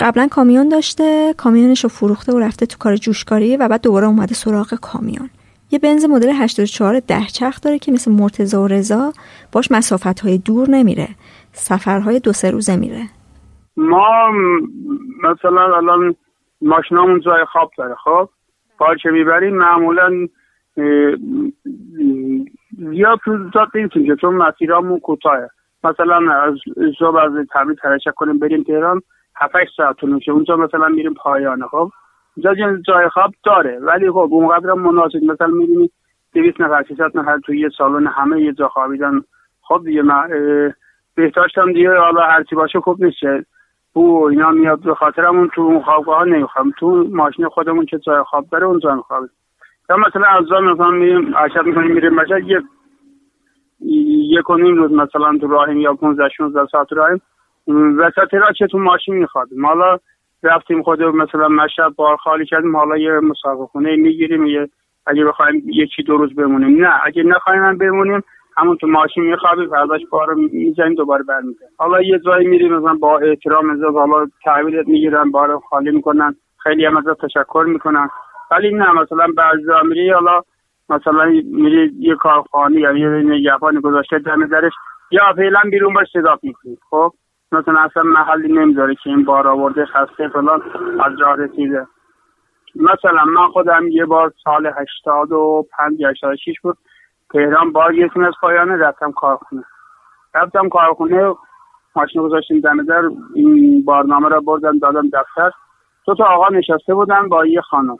قبلا کامیون داشته کامیونش رو فروخته و رفته تو کار جوشکاری و بعد دوباره اومده سراغ کامیون. یه بنز مدل 84 ده چرخ داره که مثل مرتزا و رضا باش مسافت های دور نمیره سفرهای دو سه روزه میره. ما مثلا الان ماشینامون جای خواب داره خب؟ که می‌بریم؟ معمولا زیاد تو نیستیم که چون مسیرامون کوتاهه. مثلا از صبح از تعمیر ترشک کنیم بریم تهران هفت ساعت طول میشه اونجا مثلا میریم پایانه خب؟ اونجا جای خواب داره. ولی خب اونقدر مناسب مثلا میریم دویست نفر سیصد نفر توی یه سالن همه یه جا خوابیدن. خب دیگه من بهداشتم دیگه حالا هرچی باشه خوب نیست. بو اینا میاد به خاطرمون تو اون خوابگاه ها نمی‌خوام. تو ماشین خودمون که جای خواب داره اونجا میخوابیم. یا مثلا از مثلا میریم عشب می‌کنیم میریم مشهد یه یک و نیم روز مثلا تو راهیم یا 15 16 ساعت راهیم وسط را چه تو ماشین می‌خواد حالا رفتیم خود مثلا مشهد بار خالی کردیم حالا یه مسابقه خونه می‌گیریم یه اگه بخوایم یکی دو روز بمونیم. نه اگه نخوایم بمونیم همون تو ماشین میخوابی فرداش بار می‌زنی دوباره برمیگردی حالا یه جایی میری مثلا با احترام ازت حالا تحویلت می‌گیرن بار خالی می‌کنن خیلی هم ازت تشکر می‌کنن. ولی نه مثلا بعضی میری حالا مثلا میری یه کارخانه یا یه نگهبانی گذاشته دم درش یا فعلا بیرون باش صدا می‌کنی. خب؟ مثلا اصلا محلی نمی‌ذاره که این بار آورده خسته فلان از راه رسیده. مثلا من خودم یه بار سال هشتاد و پنج یا شیش بود تهران بار یه از پایانه رفتم کارخونه. رفتم کارخونه ماشین گذاشتیم دم در این بارنامه را بردم دادم دفتر. دو تا آقا نشسته بودن با یه خانم.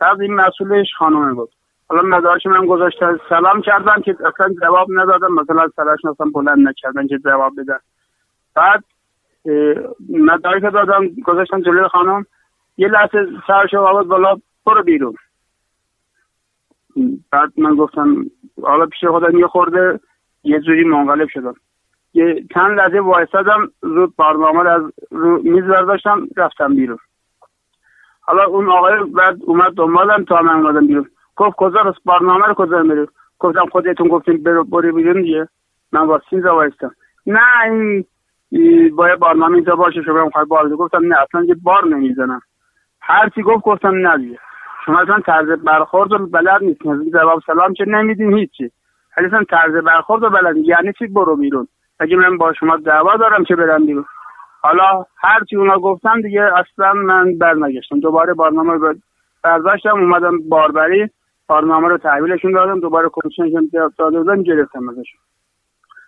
بعد این مسئولش خانومه بود. حالا مدارش من گذاشته سلام کردم که اصلا جواب ندادم. مثلا سرش اصلا بلند نکردن که جواب بدن. بعد مدارک دادم گذاشتم جلوی خانم. یه لحظه سرش آورد بالا برو بیرون. بعد من گفتم حالا پیش خودم یه خورده یه جوری منقلب شدم. یه چند لحظه وایستادم رو برنامه از رو میز برداشتم رفتم بیرون. حالا اون آقای بعد اومد دنبالم تا من اومدم بیرون. گفت کجا رست برنامه رو کجا میره گفتم خودتون گفتیم برو برو بیرون دیگه. من با سینزا وایستم. نه این باید برنامه اینجا باشه شما می‌خوای بار گفتم نه اصلا یه بار نمی‌زنم. هر چی گفت گفتم نه دیگه. شما اصلا طرز برخورد رو بلد نیستین. جواب سلام چه نمیدین هیچی. ولی اصلا طرز برخورد رو بلد یعنی چی برو بیرون؟ اگه من با شما دعوا دارم چه برم بیرون. حالا هر چی اونا گفتم دیگه اصلا من برنگشتم. دوباره برنامه رو برداشتم اومدم باربری. برنامه رو تحویلشون دادم دوباره کمیشنشون داده بودم گرفتم ازشون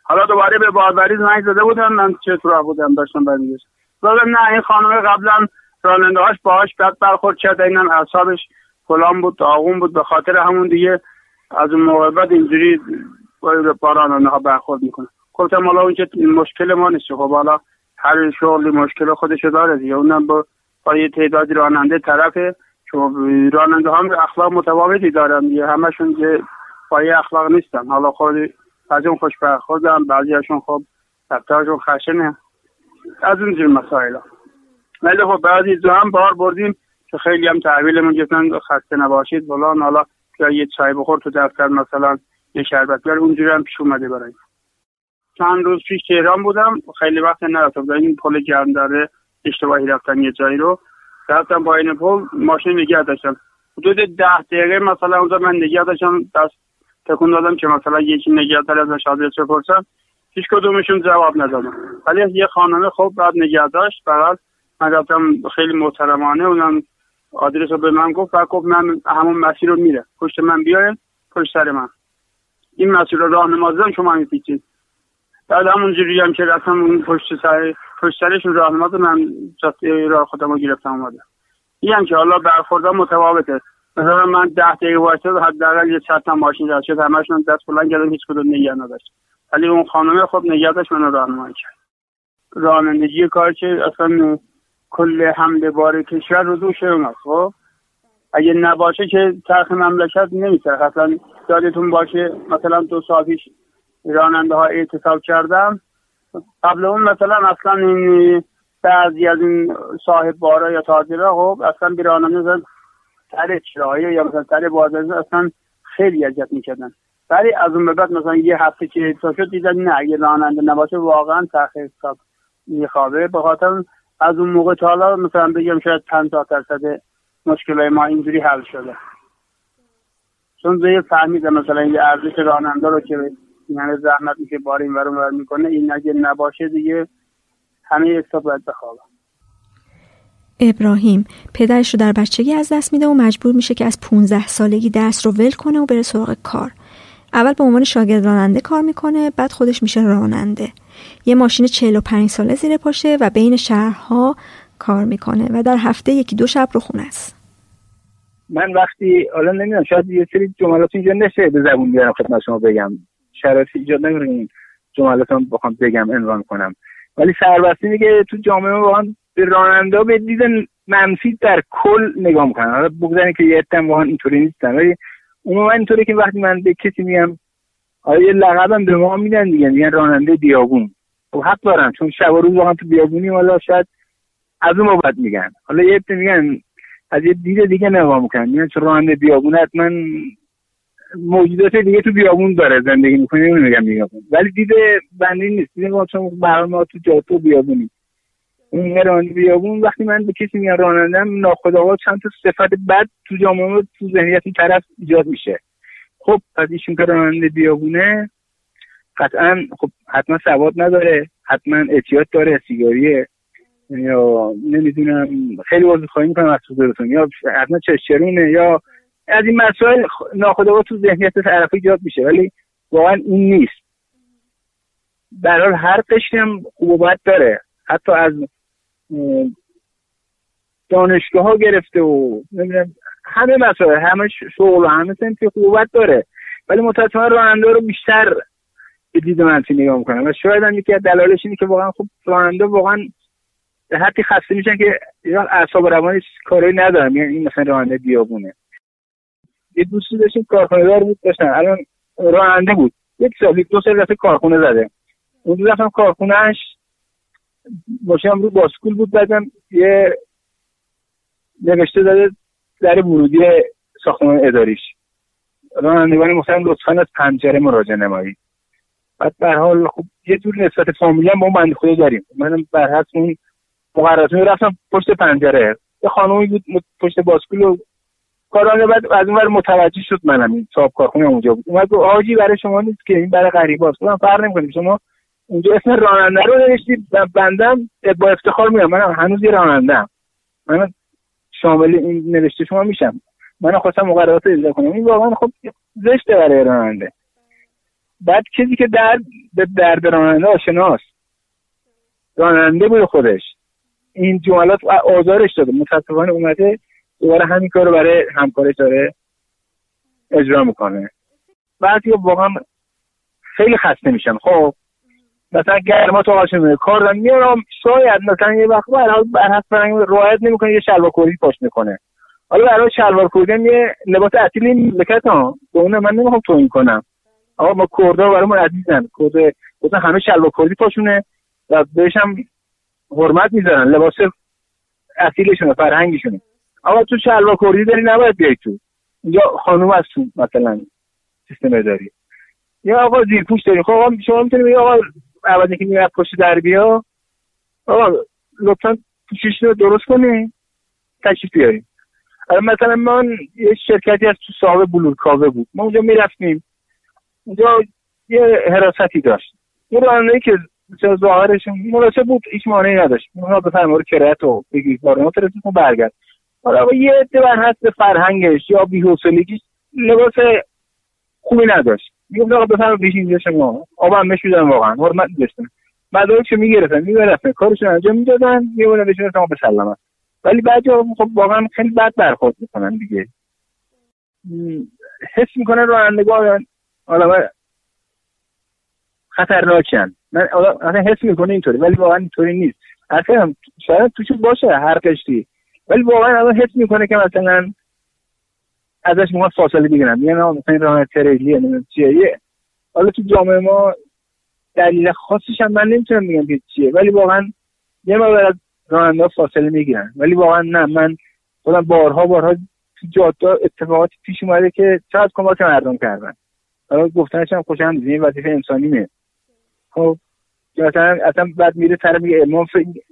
حالا دوباره به باربری زنگ زده بودم من چه راه بودم داشتم برمیگشتم دادم نه این خانم قبلا راننده هاش باهاش بد برخورد کرده اینم اعصابش فلان بود داغون بود به خاطر همون دیگه از اون موقع بعد اینجوری با راننده ها برخورد می‌کنه. گفتم حالا اون مشکل ما نیست. خب حالا هر شغلی مشکل خودش داره دیگه. اونم با با یه تعدادی راننده طرفه. چون راننده هم اخلاق متفاوتی دارن دیگه. همشون که پای اخلاق نیستن. حالا خود بعضی خوش برخوردن بعضیشون خب رفتارشون خشنه. از اون جور مسائل ولی خب بعضی دو هم بار بردیم که خیلی هم تحویلمون گفتن خسته نباشید فلان. حالا یا یه چای بخور تو دفتر مثلا یه شربت بیار. اونجوری هم پیش اومده برای. چند روز پیش تهران بودم. خیلی وقت نرفتم. این پل گرم داره اشتباهی رفتن یه جایی رو. رفتم با این پل ماشین نگه داشتم. حدود ده دقیقه مثلا اونجا من نگه داشتم دست تکون دادم که مثلا یکی نگهدار ازش آدرس بپرسم. هیچ کدومشون جواب ندادم ولی یه خانمه خوب بعد نگه داشت فقط من رفتم خیلی محترمانه اونم آدرس رو به من گفت و گفت من همون مسیر رو میره پشت من بیاین پشت سر من. این مسیر رو راهنما زدم شما میپیچید بعد همون جوری هم که رفتم اون پشت سر پشت سرشون راهنما من جاده راه خودم رو گرفتم اومده. این که حالا برخوردم متفاوته. مثلا من ده دقیقه وایساد حداقل یه چند ماشین رد شد همشون دست بلند کردن هیچ کدوم نگه نداشت. ولی اون خانمه خب نگه داشت منو راهنمایی کرد. رانندگی کار که اصلا کل حمله بار کشور رو دوش اون خب؟ اگه نباشه که ترخ مملکت نمیشه اصلا یادتون باشه مثلا دو سال پیش راننده ها اعتصاب کردم. قبل اون مثلا اصلا این بعضی از این صاحب بارا یا تاجرها خب اصلا بی راننده سر چرایه یا مثلا سر بازرگان اصلا خیلی اذیت می‌کردن. ولی از اون بعد مثلا یه هفته که اعتصاب شد دیدن نه اگه راننده نباشه واقعا تاخیر حساب میخوابه. به خاطر از اون موقع تا حالا مثلا بگم شاید 50 درصد مشکل ما اینجوری حل شده. چون زیر فهمیده مثلا این ارزش راننده رو که یعنی زحمت میشه بار این ور می‌کنه. این اگه نباشه دیگه همه حساب باید بخوابه ابراهیم پدرش رو در بچگی از دست میده و مجبور میشه که از 15 سالگی درس رو ول کنه و بره سراغ کار. اول به عنوان شاگرد راننده کار می‌کنه بعد خودش میشه راننده. یه ماشین 45 ساله زیر پاشه و بین شهرها کار می‌کنه و در هفته یکی دو شب رو خونه است. من وقتی حالا نمی‌دونم شاید یه سری جملات اینجا نشه به زبون بیارم خدمت شما بگم. شرایط ایجاد نمیره این جملات رو بخوام بگم عنوان کنم. ولی سربستی میگه تو جامعه واقعا به راننده به دید منفی در کل نگاه می‌کنن. حالا بگذارین که یه اتم واقعا اینطوری نیستن. ولی عموما اینطوری که وقتی من به کسی میگم آیا یه لقبم به ما میدن دیگه؟ میگن راننده بیابون. خب حق دارن چون شب و روز واقعا تو بیابونی حالا شاید از اون بابت میگن. حالا یه میگن از یه دید دیگه نگاه می‌کنن. میگن چون راننده بیابون حتما موجودات دیگه تو بیابون داره زندگی می‌کنه نمیگم بیابون. ولی دیده بندی نیست. دیده ما چون ما تو جاده بیابونی. اون راننده بیابون وقتی من به کسی میگم رانندم ناخودآگاه چند تا صفت بد تو جامعه تو ذهنیت این طرف ایجاد میشه. خب پس ایشون که راننده بیابونه قطعا خب حتما سواد نداره حتما اعتیاد داره سیگاریه. یا نمی‌دونم خیلی بازی خواهی می‌کنم از صدورتون یا حتما چشچرونه یا از این مسائل ناخودآگاه تو ذهنیت طرف ایجاد میشه ولی واقعا این نیست. حال هر قشری هم خوب داره. حتی از دانشگاه ها گرفته و نمی‌دونم همه مسائل همه شغل و همه سنتی خوبت داره. ولی متاسفانه راننده رو بیشتر به دید منفی نگاه می‌کنم. و شاید هم یکی از دلایلش اینه که واقعا خب راننده واقعا به حدی خسته میشن که اعصاب روانی کاری ندارم یعنی این مثلا راننده بیابونه. یه دوستی داشتیم کارخونه دار بود داشتن. الان راننده بود. یک سال دو سال رفته کارخونه زده. اون رفتم کارخونهش ماشینم رو باسکول بود بعدم یه نوشته داده در ورودی ساختمان اداریش. رانندگان مختلف لطفا از پنجره مراجعه نمایید بعد به حال خب یه جور نسبت فامیلی هم با من خود داریم. منم بر حسب اون مقررات رفتم پشت پنجره. یه خانومی بود پشت باسکول و کارانه بعد از اون متوجه شد منم این صاحب کارخونه اونجا بود. اومد گفت آجی برای شما نیست که این برای غریباست گفتم فرق نمی‌کنه. شما اونجا اسم راننده رو نوشتی بندم با افتخار میام من هنوز یه راننده من شامل این نوشته شما میشم. من خواستم مقررات اجرا کنم. این واقعا خب زشته برای راننده. بعد کسی که درد به درد راننده آشناست. راننده بود خودش. این جملات آزارش داده. متاسفانه اومده دوباره همین کار رو برای همکارش داره اجرا می‌کنه. بعضی واقعا خیلی خسته میشن. خب مثلا گرما تو آشن کار دارم میارم شاید مثلا یه وقت بر حال بر حسب رعایت نمی‌کنه یه شلوار کوری پاش می‌کنه. حالا برای شلوار کوری یه لباس اصیلی مملکت ها به اون من نمی‌خوام توهین کنم. آقا ما کردا برامون عزیزن کرد مثلا همه شلوار کوری پاشونه و بهش هم حرمت می‌ذارن. لباس اصیلشونه فرهنگشونه. آقا تو شلوار کوری داری نباید بیای تو. یا خانوم از تو مثلا سیستم اداری. یا آقا زیر پوش داری. خب آقا شما می‌تونی آقا اول که میاد پشت در بیا. آقا لطفا پوشش رو درست کنی. تشریف بیاریم. مثلا من یه شرکتی از تو صاحب بلورکاوه بود. ما اونجا می‌رفتیم. اونجا یه حراستی داشت. یه راننده که ظاهرش مناسب بود هیچ مانعی نداشت. اونا بفرم رو کرایت و بگیر بارنا فرستون برگرد حالا یه عده بر حسب فرهنگش یا بی‌حوصلگیش لباس خوبی نداشت. میگم آقا بفرم پیش اینجا شما. آبم مشودن واقعا. حرمت داشتن. مدارکشو می‌گرفتن می‌گرفتن کارشون انجام می‌دادن میبودن بهشون شما به سلامت ولی بعضی خب واقعا خیلی بد برخورد می‌کنن دیگه. حس می‌کنن رانندگان حالا خطرناکن. من اصلا حس می‌کنه اینطوری ولی واقعا اینطوری نیست. اصلا شاید توش باشه هر قشتی ولی واقعا الان حس می‌کنه که مثلا ازش ما فاصله بگیرن. یعنی مثلا راه تریلی نمی‌دونم چیه. حالا تو جامعه ما دلیل خاصش هم من نمی‌تونم بگم که چیه ولی واقعا یه مقدار از راننده فاصله می‌گیرن. ولی واقعا نه من خودم بارها بارها تو جاده اتفاقاتی پیش اومده که چقدر کمک مردم کردن. حالا گفتنش هم خوشم این وظیفه انسانی میه خب مثلا اصلا بعد میره طرف میگه ما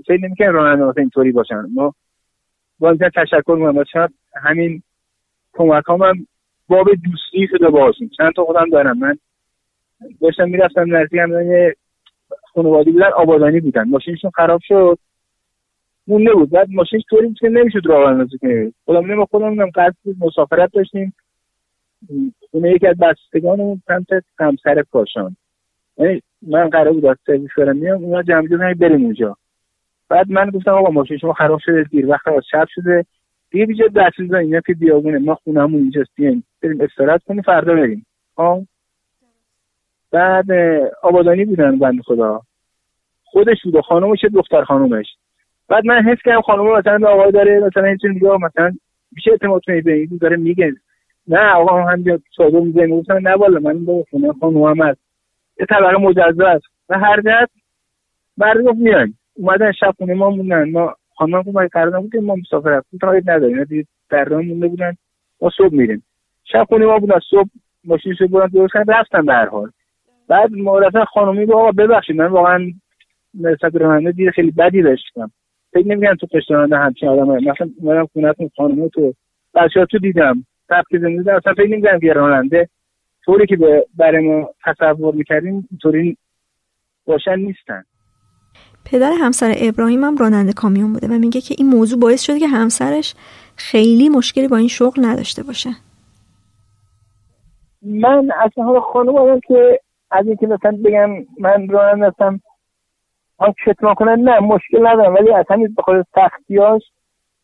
فکر نمی‌کنیم راننده اینطوری باشن. ما باید تشکر می‌کنم. شاید همین کمک هم باب دوستی شده باشیم چند تا خودم دارم. من داشتم می‌رفتم نزدیک هم یه خانوادی بودن آبادانی بودن. ماشینشون خراب شد. مونده بود. بعد ماشینش طوری بود که نمی‌شد راه اندازی کنیم خودم نمی خودم نم قصد مسافرت داشتیم. خونه یکی از بستگانمون سمت همسر کاشان یعنی من قرار بود از سرویس برم میام اونا جمع جمع بریم اونجا. بعد من گفتم آقا ماشین شما خراب شده دیر وقت از شب شده. دیگه بیجا دست اینا که بیابونه. ما خونمون اینجاست بیایم بریم استراحت کنیم فردا بریم. ها بعد آبادانی بودن بند خدا. خودش بود خانومش دختر خانومش. بعد من حس کردم خانم مثلا آقای داره مثلا این میگه مثلا میشه اعتماد کنید به این؟ داره میگه. نه آقا هم بیا ساده میگه. گفتم نه والا من به خونه خانم هست. یه طبقه مجزا است. و هر جهت مرد گفت اومدن شب خونه ما موندن. ما خانم ما قرار نبود ما مسافر هستیم؟ تا نداریم. دیگه در مونده بودن. ما صبح میریم. شب خونه ما بودن. صبح ماشینش رو برن درست کردن رفتن به هر حال. بعد مورد خانمی گفت آقا ببخشید من واقعا نسبت راننده دید خیلی بدی داشتم فکر نمیگم تو قشت همچین آدم مثلا منم خونتون خانم تو بچه تو دیدم سبک زندگی اصلا فکر نمیگم که راننده. طوری که برای ما تصور می‌کردیم اینطوری باشن نیستن. پدر همسر ابراهیم هم راننده کامیون بوده و میگه که این موضوع باعث شده که همسرش خیلی مشکلی با این شغل نداشته باشه. من اصلا خانم که از اینکه مثلا بگم من راننده هستم آن کتمان کنن نه مشکل ندارم ولی از همین بخاطر سختیاش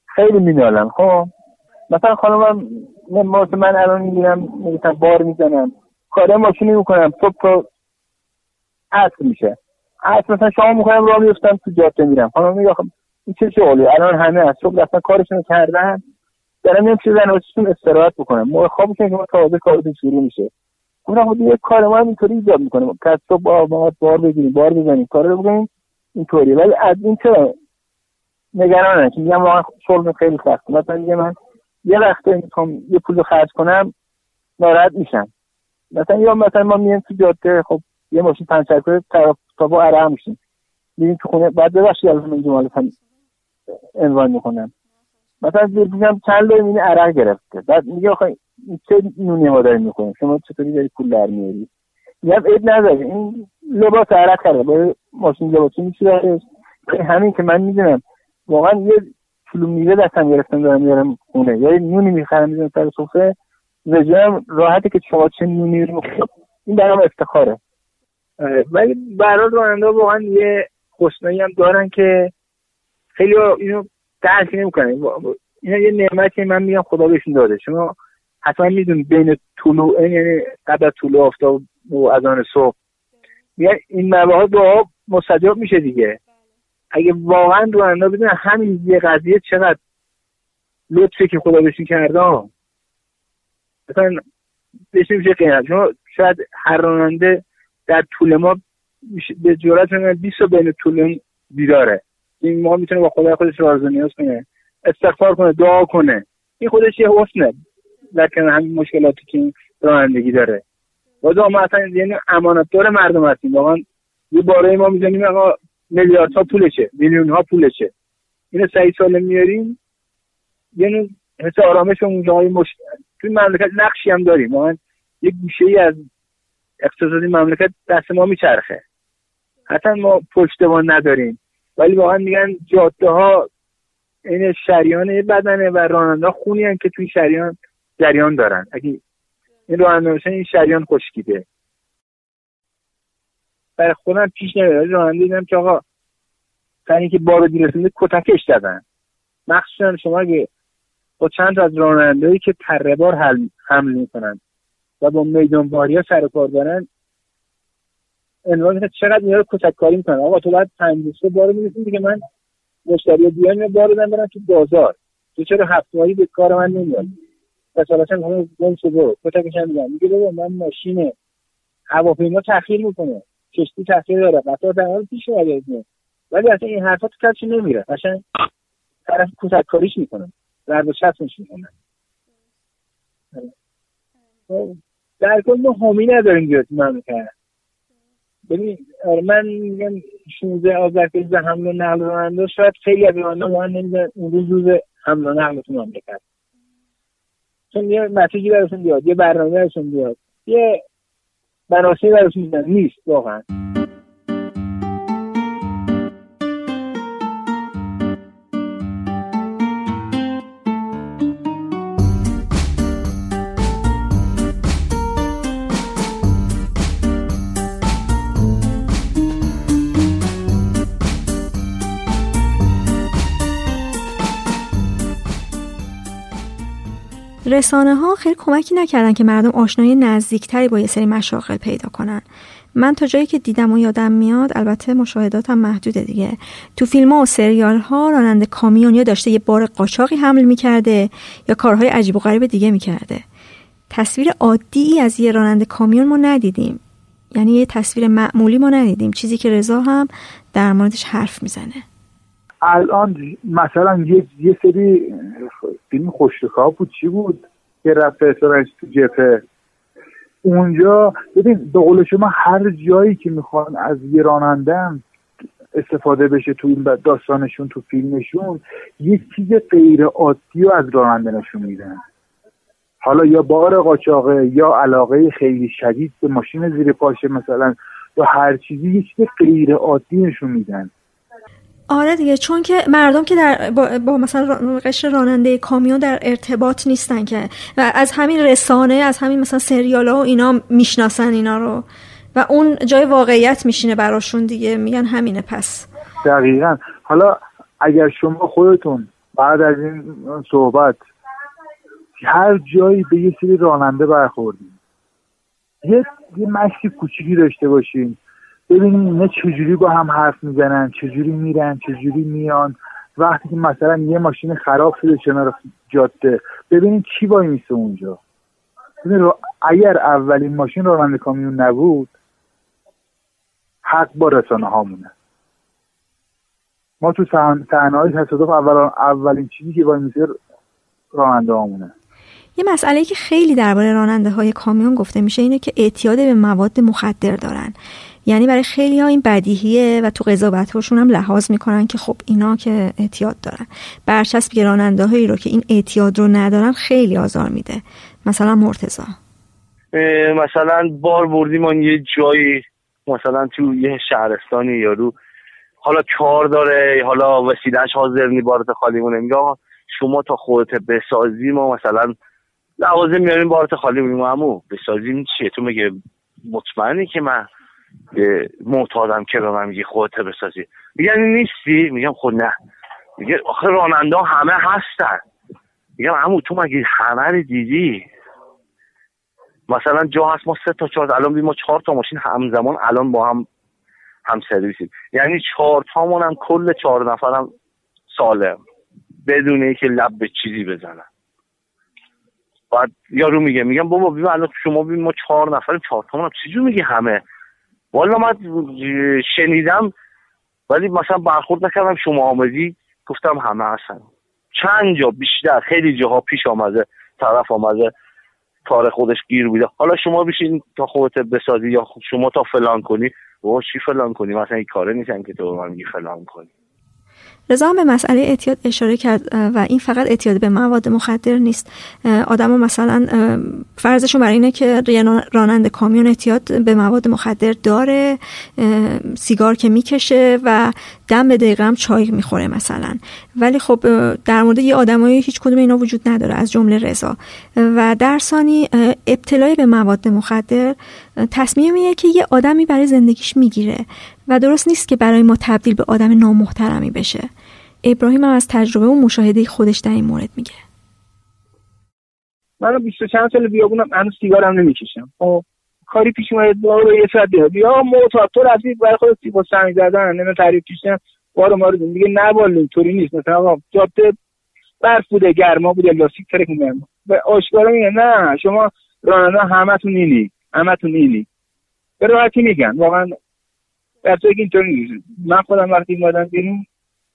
خیلی مینالم. خب؟ مثلا خانمم من من الان می‌گیرم مثلا بار می‌زنم کار ماشینی می‌کنم صبح تا عصر میشه. عصر مثلا شما می‌کنم راه میفتم تو جاده میرم. خانم میگه این چه شغلی الان همه از صبح اصلا کارشون کردن. دارم میام چیز زنواتیشون استراحت بکنم. موقع خواب که ما تازه کارتون شروع میشه. گفتم خب یه کار ما اینطوری ایجاد می‌کنه. که صبح با بار بگیریم بار بزنیم کار رو بکنیم اینطوری ولی از این چه نگرانم که میگم واقعا شغل خیلی سخت مثلا میگه من یه وقت می‌خوام یه پول خرج کنم ناراحت میشم. مثلا یا مثلا ما میایم تو جاده خب یه ماشین پنچر کنه تا با عرق میشیم. تو خونه بعد ببخشید الان من جمال عنوان می‌کنم مثلا زیر میگم چند لای مینه عرق گرفته. بعد میگه آخه چه نونی ما داریم می‌کنیم شما چطوری داری پول در میاری میگم عید نداره. این لباس عرق کرده. با ماشین لباسی میشه همین که من می‌دونم. واقعا یه کیلو میوه دستم گرفتم دارم میارم خونه. یا نونی می‌خرم می‌ذارم سر سفره وجهم راحته که شما چه نونی رو این برام افتخاره. ولی برای راننده واقعا یه خوشنایی هم دارن که خیلی اینو درک نمی‌کنن. اینا یه نعمتی من میگم خدا بهشون داده. شما حتما میدون بین طلوع یعنی قبل طلوع آفتاب و از آن صبح میگن این مواهب با مستجاب میشه دیگه. اگه واقعا راننده بدون همین یه قضیه چقدر لطفی که خدا بهشون کرده مثلا بهش میشه قیمت. شما شاید هر راننده در طول ما به جورت 20 بین طول بیداره. این ما می‌تونه با خدا خودش راز نیاز کنه. استغفار کنه دعا کنه. این خودش یه حسنه. در همین مشکلاتی که این رانندگی داره. واسه ما اصلا یعنی امانتدار مردم هستیم. واقعا یه باره ما می‌زنیم آقا میلیاردها پولشه میلیون ها پولشه. اینو سعی سالم میاریم یعنی حس آرامش اونجا مش... توی مملکت نقشی هم داریم. واقعا یه گوشه ای از اقتصادی مملکت دست ما میچرخه. حتی ما پشتوان نداریم. ولی واقعا میگن جاده ها این شریان بدنه و راننده خونی هم که توی شریان جریان دارن. اگه این راننده این شریان خشکیده. برای خودم پیش نمیاد. راننده دیدم که آقا سر که بار رسونده کتکش دادن مخصوصا شما اگه با چند از رانندهایی که تره بار حمل می‌کنن. و با میدان باری ها سر کار دارن عنوان چقدر میاره کتک کاری می‌کنن. آقا تو باید پنج بار می‌رسیم دیگه من مشتری بیان بار بدن برن تو بازار. تو چرا هفتهایی به کار من نمیاد؟ مثلا همه گم شده کتکش هم میگم. میگه بابا من ماشین هواپیما تاخیر می‌کنه. کشتی تاخیر داره. قطار در پیش اومده ولی اصلا این حرفا تو کسی نمیره. قشنگ طرف کتک کاریش می‌کنه. ضرب چسبش می‌کنه. در کل ما حامی نداریم بیاد مملکت ببین آره من میگم 16 آذر که روز حمل و نقل راننده شاید خیلی از راننده ما نمی‌دونن اون روز روز حمل و نقل تو مملکت چون یه مسیجی براشون بیاد یه برنامه براشون بیاد یه مناسبی براشون نیست واقعا. رسانه ها خیلی کمکی نکردن که مردم آشنایی نزدیکتری با یه سری مشاغل پیدا کنن. من تا جایی که دیدم و یادم میاد البته مشاهداتم محدوده دیگه. تو فیلم ها و سریال ها راننده کامیون یا داشته یه بار قاچاقی حمل می‌کرده یا کارهای عجیب و غریب دیگه می‌کرده. تصویر عادی از یه راننده کامیون ما ندیدیم. یعنی یه تصویر معمولی ما ندیدیم. چیزی که رضا هم در موردش حرف می‌زنه. الان مثلا یه, سری فیلم خوشتکا بود چی بود؟ که رفت فرستادنش تو جپه اونجا ببین به قول شما هر جایی که می‌خوان از یه رانندم استفاده بشه تو این داستانشون تو فیلمشون یه چیز غیر عادی رو از راننده نشون میدن. حالا یا بار قاچاقه یا علاقه خیلی شدید به ماشین زیر پاشه مثلا یا هر چیزی یه چیز غیر عادی نشون میدن. آره دیگه چون که مردم که در با, با مثلا قشر راننده کامیون در ارتباط نیستن که. و از همین رسانه از همین مثلا سریال ها و اینا می‌شناسن اینا رو. و اون جای واقعیت میشینه براشون دیگه میگن همینه پس. دقیقا. حالا اگر شما خودتون بعد از این صحبت هر جایی به یه سری راننده برخوردیم یه, یه مشتی کوچیکی داشته باشین ببینیم اینا چجوری با هم حرف می‌زنن چجوری میرن چجوری میان. وقتی که مثلا یه ماشین خراب شده کنار جاده ببینیم کی وای میسه اونجا. اگر اولین ماشین راننده کامیون نبود حق با رسانه هامونه ما تو صحنه های تصادف اول اولین چیزی که وای میسه راننده هامونه یه مسئله که خیلی درباره راننده های کامیون گفته میشه اینه که اعتیاد به مواد مخدر دارن. یعنی برای خیلی ها این بدیهیه و تو قضاوت هاشون هم لحاظ می‌کنن که خب اینا که اعتیاد دارن. برچسب راننده هایی رو که این اعتیاد رو ندارن خیلی آزار میده. مثلا مرتزا مثلا بار بردیم یه جایی مثلا تو یه شهرستانی یارو حالا کار داره حالا وسیلهش حاضر نی بارت خالی مونه. میگه شما تا خودت بسازی ما مثلا لوازم میاریم بارت خالی مونیم. امو بسازیم چیه؟ تو میگه مطمئنی که من معتادم که به من میگی خودت بسازی. میگن نیستی؟ میگم خود نه. میگه آخه راننده همه هستن. میگم امو تو مگه همه دیدی؟ مثلا جا هست ما سه تا چهار الان ما چهار تا ماشین همزمان الان با هم هم سرویسیم. یعنی چهار تامون هم کل چهار نفرم سالم. بدون اینکه لب به چیزی بزنن. بعد یارو میگه میگم بابا ببین الان شما ببین ما چهار نفریم چهار تامون هم چجور میگی همه؟ والا من شنیدم ولی مثلا برخورد نکردم شما آمدی گفتم همه هستن. چند جا بیشتر خیلی جاها پیش آمده طرف آمده کار خودش گیر بوده حالا شما بشین تا خودت بسازی یا شما تا فلان کنی؟ و چی فلان کنی؟ مثلا این کاره نیستن که تو من فلان کنی. رضا به مسئله اعتیاد اشاره کرد و این فقط اعتیاد به مواد مخدر نیست. آدم مثلا فرضشون برای اینه که راننده کامیون اعتیاد به مواد مخدر داره سیگار که می‌کشه و دم به دقیقه هم چای می‌خوره مثلا. ولی خب در مورد یه آدمایی هیچ کدوم اینا وجود نداره از جمله رضا. و در ثانی ابتلای به مواد مخدر تصمیمیه که یه آدمی برای زندگیش می‌گیره. و درست نیست که برای ما تبدیل به آدم نامحترمی بشه. ابراهیم هم از تجربه و مشاهده خودش در این مورد میگه. من بیست و چند سال بیابونم هنوز سیگارم نمی‌کشم. خب کاری پیش اومد رو یه ساعت بیا بیا معتاد تو رفتی برای خودت سیگار سنگ زدن نمی‌دونم تعریف کشیدن بارو ما رو دیگه نه والا طوری نیست. مثلا آقا جاده برف بوده گرما بوده لاستیک ترک گرما و آشکارا میگه نه شما راننده همتون اینی همتون اینی. به راحتی میگن. واقعا در اینطوری من خودم وقتی اومدم بیرون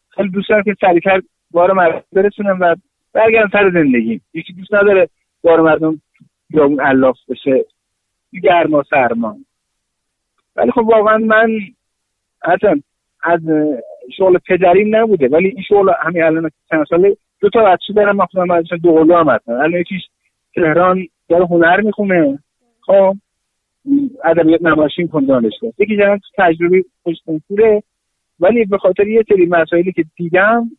خیلی دوست دارم که سریعتر بار مردم برسونم و برگردم سر زندگی. یکی دوست نداره بار مردم یا اون الاف بشه. گرما سرما. ولی خب واقعا من حتی از شغل پدری نبوده. ولی این شغل همین الان چند ساله دو تا بچه دارم. من خودم دو قلو هم هستم. الان یکیش تهران داره هنر می‌خونه. خب ادبیات نمایشی کن دانشگاه. یکی جنان تجربه خوشکنکوره ولی به خاطر یه سری مسائلی که دیدم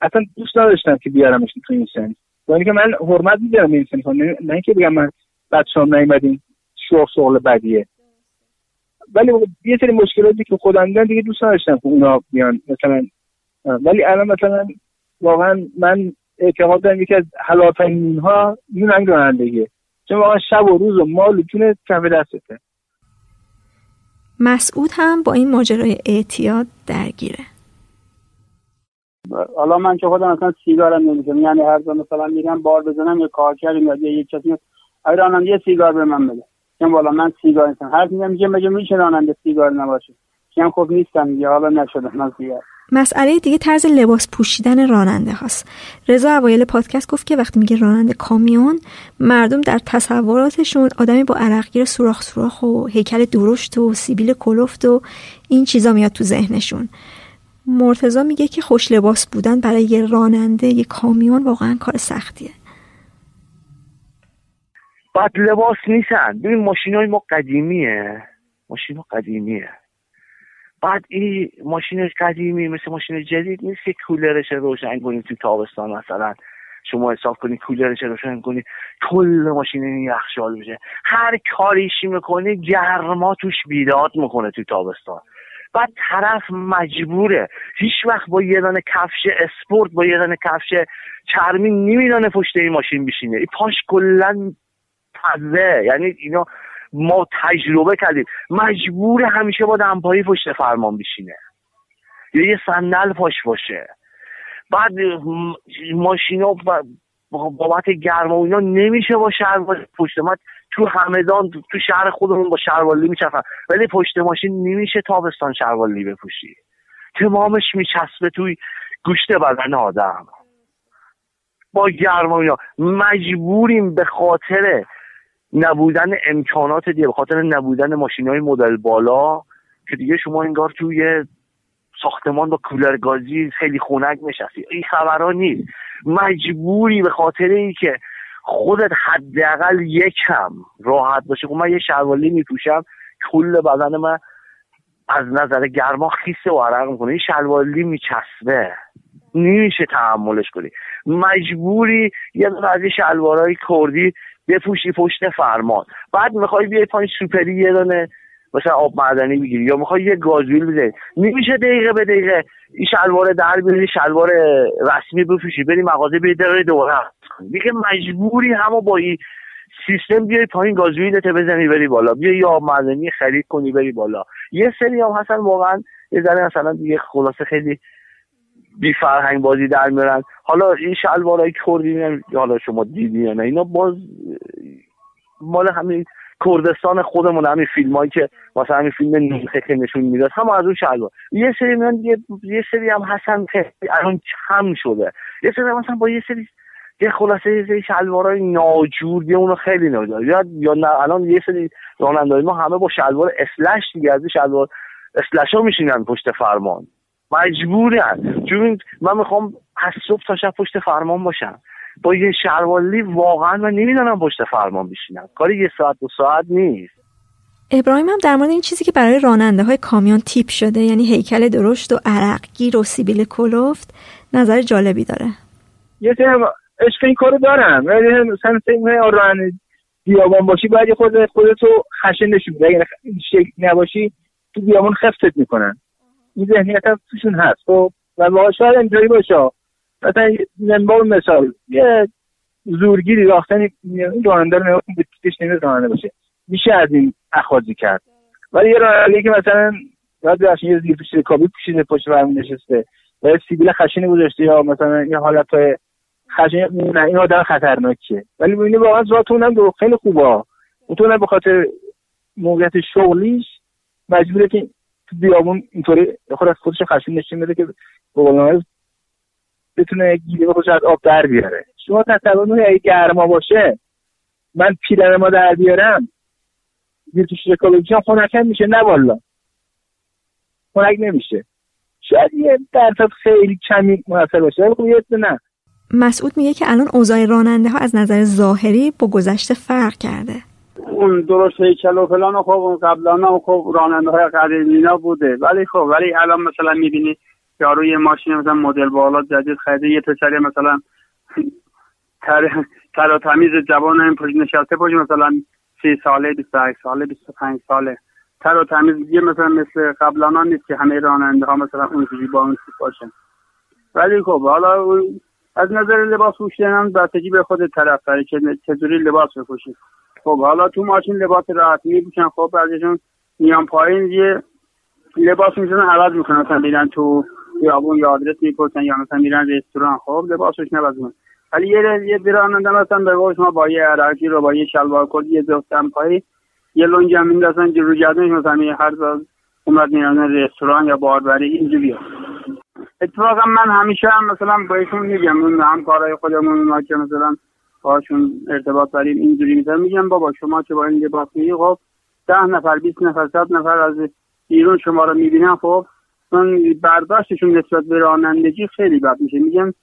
اصلا دوست نداشتم که بیارمش تو این سن. با که من حرمت میدارم این سن. نه, نه اینکه بگم من بچه هم نیومدیم شغل شغل بدیه. ولی یه سری مشکلاتی که خودم دیدن دیگه دوست نداشتم که اونا بیان. مثلا ولی الان مثلا واقعا من اعتقاد دارم یکی از حلاترین ها این رنگ رانندگیه چون واقعا شب و روز و مال و جون کف دستته. مسعود هم با این ماجرای اعتیاد درگیره. حالا من که خودم مثلا سیگارم نمیشم یعنی هر جا مثلا میرم بار بزنم یا کار کردیم یا یک کسی ای راننده سیگار به من بده. میگم والا من سیگار نیستم. هر میگم میگه میشه راننده سیگار نباشه؟ میگم خب نیستم دیگه حالا نشدم من سیگار. مسئله دیگه طرز لباس پوشیدن راننده هاست. رضا اوایل پادکست گفت که وقتی میگه راننده کامیون مردم در تصوراتشون آدمی با عرقگیر سوراخ سوراخ و هیکل درشت و سیبیل کلفت و این چیزا میاد تو ذهنشون. مرتزا میگه که خوش لباس بودن برای یه راننده یه کامیون واقعا کار سختیه. بعد لباس نیستن. ببین ماشین های ما قدیمیه. ماشین ها قدیمیه. بعد این ماشین قدیمی مثل ماشین جدید نیست که کولرش روشن کنیم تو تابستان مثلا. شما حساب کنی کولرش روشن کنی کل ماشین این یخشال بشه هر کاریشی می‌کنی گرما توش بیداد می‌کنه تو تابستان. بعد طرف مجبوره. هیچ وقت با یه دانه کفش اسپورت با یه دانه کفش چرمی نمیدانه پشت این ماشین بشینه. این پاش کلا تزه یعنی اینا ما تجربه کردیم. مجبور همیشه با دمپایی پشت فرمان بشینه. یا یه صندل پاش باشه. بعد ماشینا بابت گرما و اینا نمیشه با شلوار پشت ما. تو همدان تو شهر خودمون با شلوالی میچرخن. ولی پشت ماشین نمیشه تابستان شلوالی بپوشی. تمامش میچسبه توی گوشت بدن آدم. با گرما اینا. مجبوریم به خاطر نبودن امکانات دیگه به خاطر نبودن ماشین های مدل بالا که دیگه شما انگار توی ساختمان با کولر گازی خیلی خونک نشستی. این خبرها نیست. مجبوری به خاطر اینکه خودت حداقل یکم راحت باشه. خب من یه شلوالی میپوشم کل بدن من از نظر گرما خیسه و عرق می‌کنه. این شلوالی میچسبه. نمیشه تحملش کنی. مجبوری یه دونه از این شلوارهای کردی بپوشی پشت فرمان. بعد می‌خوای بیای پایین سوپری یه دونه مثلا آب معدنی بگیری یا می‌خوای یه گازویل بزنی نمیشه دقیقه به دقیقه این شلوار در بیاری شلوار رسمی بپوشی بری مغازه بیای دقیقه دوره دیگه مجبوری همو با این سیستم بیای پایین گازویلت بزنی بری بالا. بیا یه آب معدنی خرید کنی بری بالا. یه سری هم هستن واقعا یه ذره مثلا دیگه خلاصه خیلی بی فرهنگ بازی در میارن. حالا این شلوارای کردی حالا شما دیدی نه اینا باز مال همین کردستان خودمون همین فیلم هایی که واسه همین فیلم نوخه که نشون می‌داد هم از اون شلوار. یه سری میان یه, یه سری هم هستن که الان کم شده. یه سری مثلا با یه سری یه خلاصه یه سری شلوارای ناجور یه اونو خیلی ناجور. یا یا نه الان یه سری رانندگی ما همه با شلوار اسلش دیگه از شلوار اسلش ها میشینن پشت فرمان. مجبورن. چون من می‌خوام از صبح تا شب پشت فرمان باشم. با یه شروالی واقعا من نمی‌دونم پشت فرمان بشینم. کاری یه ساعت دو ساعت نیست. ابراهیم هم در مورد این چیزی که برای راننده های کامیون تیپ شده یعنی هیکل درشت و عرقگیر و سیبیل کلفت نظر جالبی داره. یه سری عشق این کارو دارم ولی مثلا فکر راننده بیابان باشی باید خود خودتو خشن نشون بده اگه شکل نباشی تو بیابان خفتت می‌کنن. این ذهنیت هم توشون هست. خب و واقعا شاید اینجوری باشه. مثلا با مثال یه زورگیری راختن این راننده رو نگاه به پیتش نمیاد راننده باشه. میشه از این اخاذی کرد. ولی یه راننده که مثلا باشه یه زیر پوشیده کابی پوشیده پشت فرمون نشسته. و یه سیبیل خشنی گذاشته یا مثلا یه حالت های خشنی نه این آدم خطرناکیه. ولی ببینید واقعا ذاتون هم خیلی خوبه. اون به خاطر موقعیت شغلیش مجبوره که تو بیابون اینطوری خود از خودش خشن نشین بده که به بتونه گیره خودش از آب در بیاره. شما تصور اگه گرما باشه من پیرن ما در بیارم. زیر تو شکل خونکن میشه نه والا. خونک نمیشه. شاید یه درصد خیلی کمی موثر باشه ولی خب نه. مسعود میگه که الان اوضاع راننده ها از نظر ظاهری با گذشته فرق کرده. اون درست هیکل و فلان و خب اون قبلا خب راننده های قدیمی بوده. ولی خب ولی الان مثلا می‌بینی یارو یه ماشین مثلا مدل بالا جدید خریده یه پسری مثلا تر تر تمیز جوان این پشت نشسته پشت مثلا سی ساله 28 ساله 25 ساله. تر و تمیز یه مثلا مثل قبلا نیست که همه راننده ها مثلا اونجوری با اون باشن. ولی خب حالا از نظر لباس پوشیدن هم به خود طرف داره که چجوری لباس بپوشید خب حالا تو ماشین لباس راحتی میپوشن. خب بعضیشون میان پایین یه لباس می‌زنن عوض می‌کنن. مثلا میرن تو خیابون یا آدرس می‌پرسن یا مثلا میرن رستوران. خب لباسش نباز ولی یه یه براننده مثلا به قول شما با یه عراقی رو با یه شلوار کردی یه دفتم پایی یه لنگ هم میندازن که رو گردنش مثلا هر زاز اومد میرن رستوران یا باربری اینجوری اتفاقا من همیشه هم مثلا بهشون میگم اون همکارای خودمون اونا که مثلا باشون ارتباط داریم اینجوری می‌ذارم میگم بابا شما که با این لباس میگی خب ده نفر بیست نفر صد نفر از بیرون شما رو می‌بینن خب چون برداشتشون نسبت به رانندگی خیلی بد میشه. میگم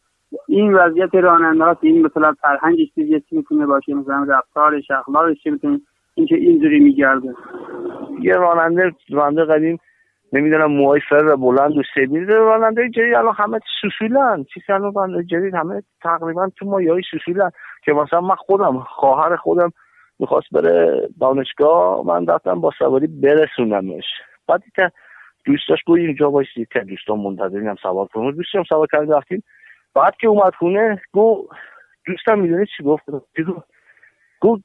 این وضعیت راننده هاست این مثلا فرهنگش چیزی می‌تونه باشه مثلا رفتارش اخلاقش چی می‌تونه اینکه اینجوری میگرده. یه راننده راننده قدیم نمی‌دونم موهای فر بلند و سبیل راننده جدید الان همه سوسولن چی الان راننده جدید همه تقریبا تو مایه سوسولن که مثلا من خودم خواهر خودم می‌خواست بره دانشگاه من رفتم با سواری برسونمش بعد که دوستاش گوی اینجا باشی که دوستان منتظرین هم سوار کنم. دوستم سوار کردیم رفتیم. بعد که اومد خونه گو دوستم می‌دونی چی گفت؟ گو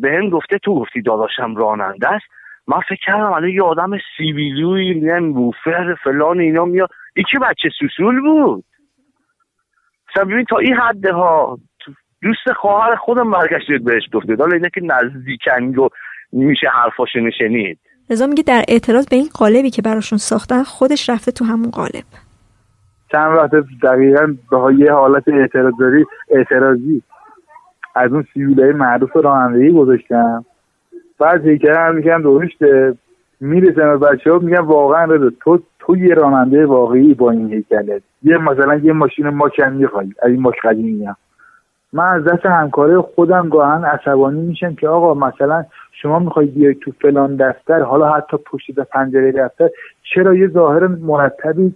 به هم گفته تو گفتی داداشم راننده است. من فکر کردم الان یه آدم سیویلوی نم بوفر فلان اینا میاد. که بچه سوسول بود. مثلا ببین تا این حده ها دوست خواهر خودم برگشت بهش گفته حالا اینه که نزدیکن و میشه حرفاشو نشنید. رضا میگه در اعتراض به این قالبی که براشون ساختن خودش رفته تو همون قالب. چند وقت دقیقا به یه حالت اعتراضی اعتراضی از اون سیویلای معروف رانندگی گذاشتم بعد هیکل هم میگم درشته می‌رسن به بچه ها میگم واقعا رضا تو تو یه راننده واقعی با این هیکلت یه مثلا یه ماشین ماکن می‌خوای از این ماش قدیمی هم. من از دست همکاره خودم گاهن عصبانی میشم که آقا مثلا شما می‌خوای بیای تو فلان دفتر حالا حتی پشت پنجره دفتر چرا یه ظاهر مرتبی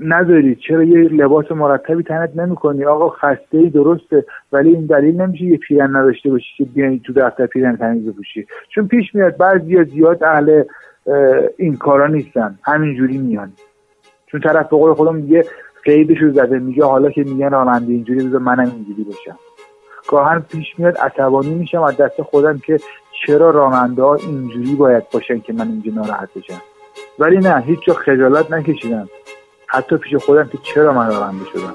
نداری چرا یه لباس مرتبی تنت نمی‌کنی؟ آقا خسته ای درسته ولی این دلیل نمیشه یه پیرن نداشته باشی که بیای تو دفتر پیرن تمیز بپوشی. چون پیش میاد بعضی زیاد اهل این کارا نیستن. همینجوری میان. چون طرف به قول خودم میگه قیدشو زده. میگه حالا که میگن راننده اینجوری بذار منم اینجوری باشم گاهن پیش میاد عصبانی میشم از دست خودم که چرا راننده ها اینجوری باید باشن که من اینجا ناراحت بشم. ولی نه هیچ جا خجالت نکشیدم. حتی پیش خودم که چرا من راننده شدم.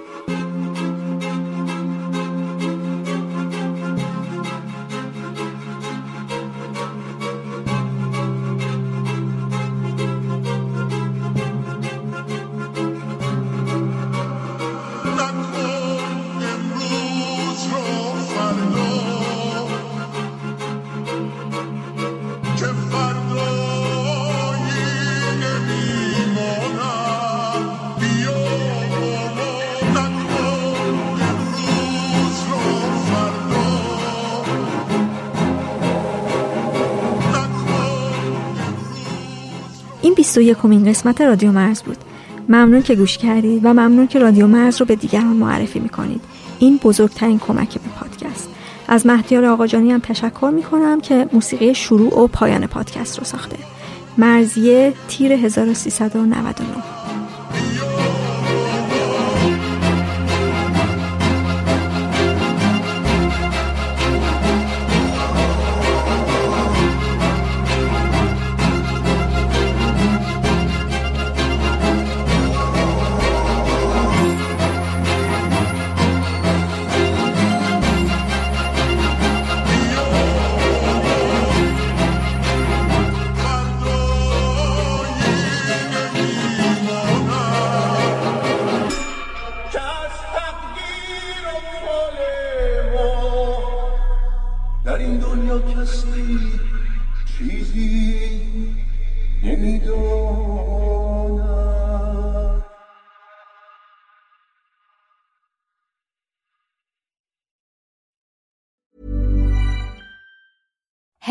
21 قسمت رادیو مرز بود. ممنون که گوش کردید و ممنون که رادیو مرز رو به دیگران معرفی می‌کنید. این بزرگترین کمک به پادکست. از مهدیار آقاجانی هم تشکر می‌کنم که موسیقی شروع و پایان پادکست رو ساخته. مرزیه تیر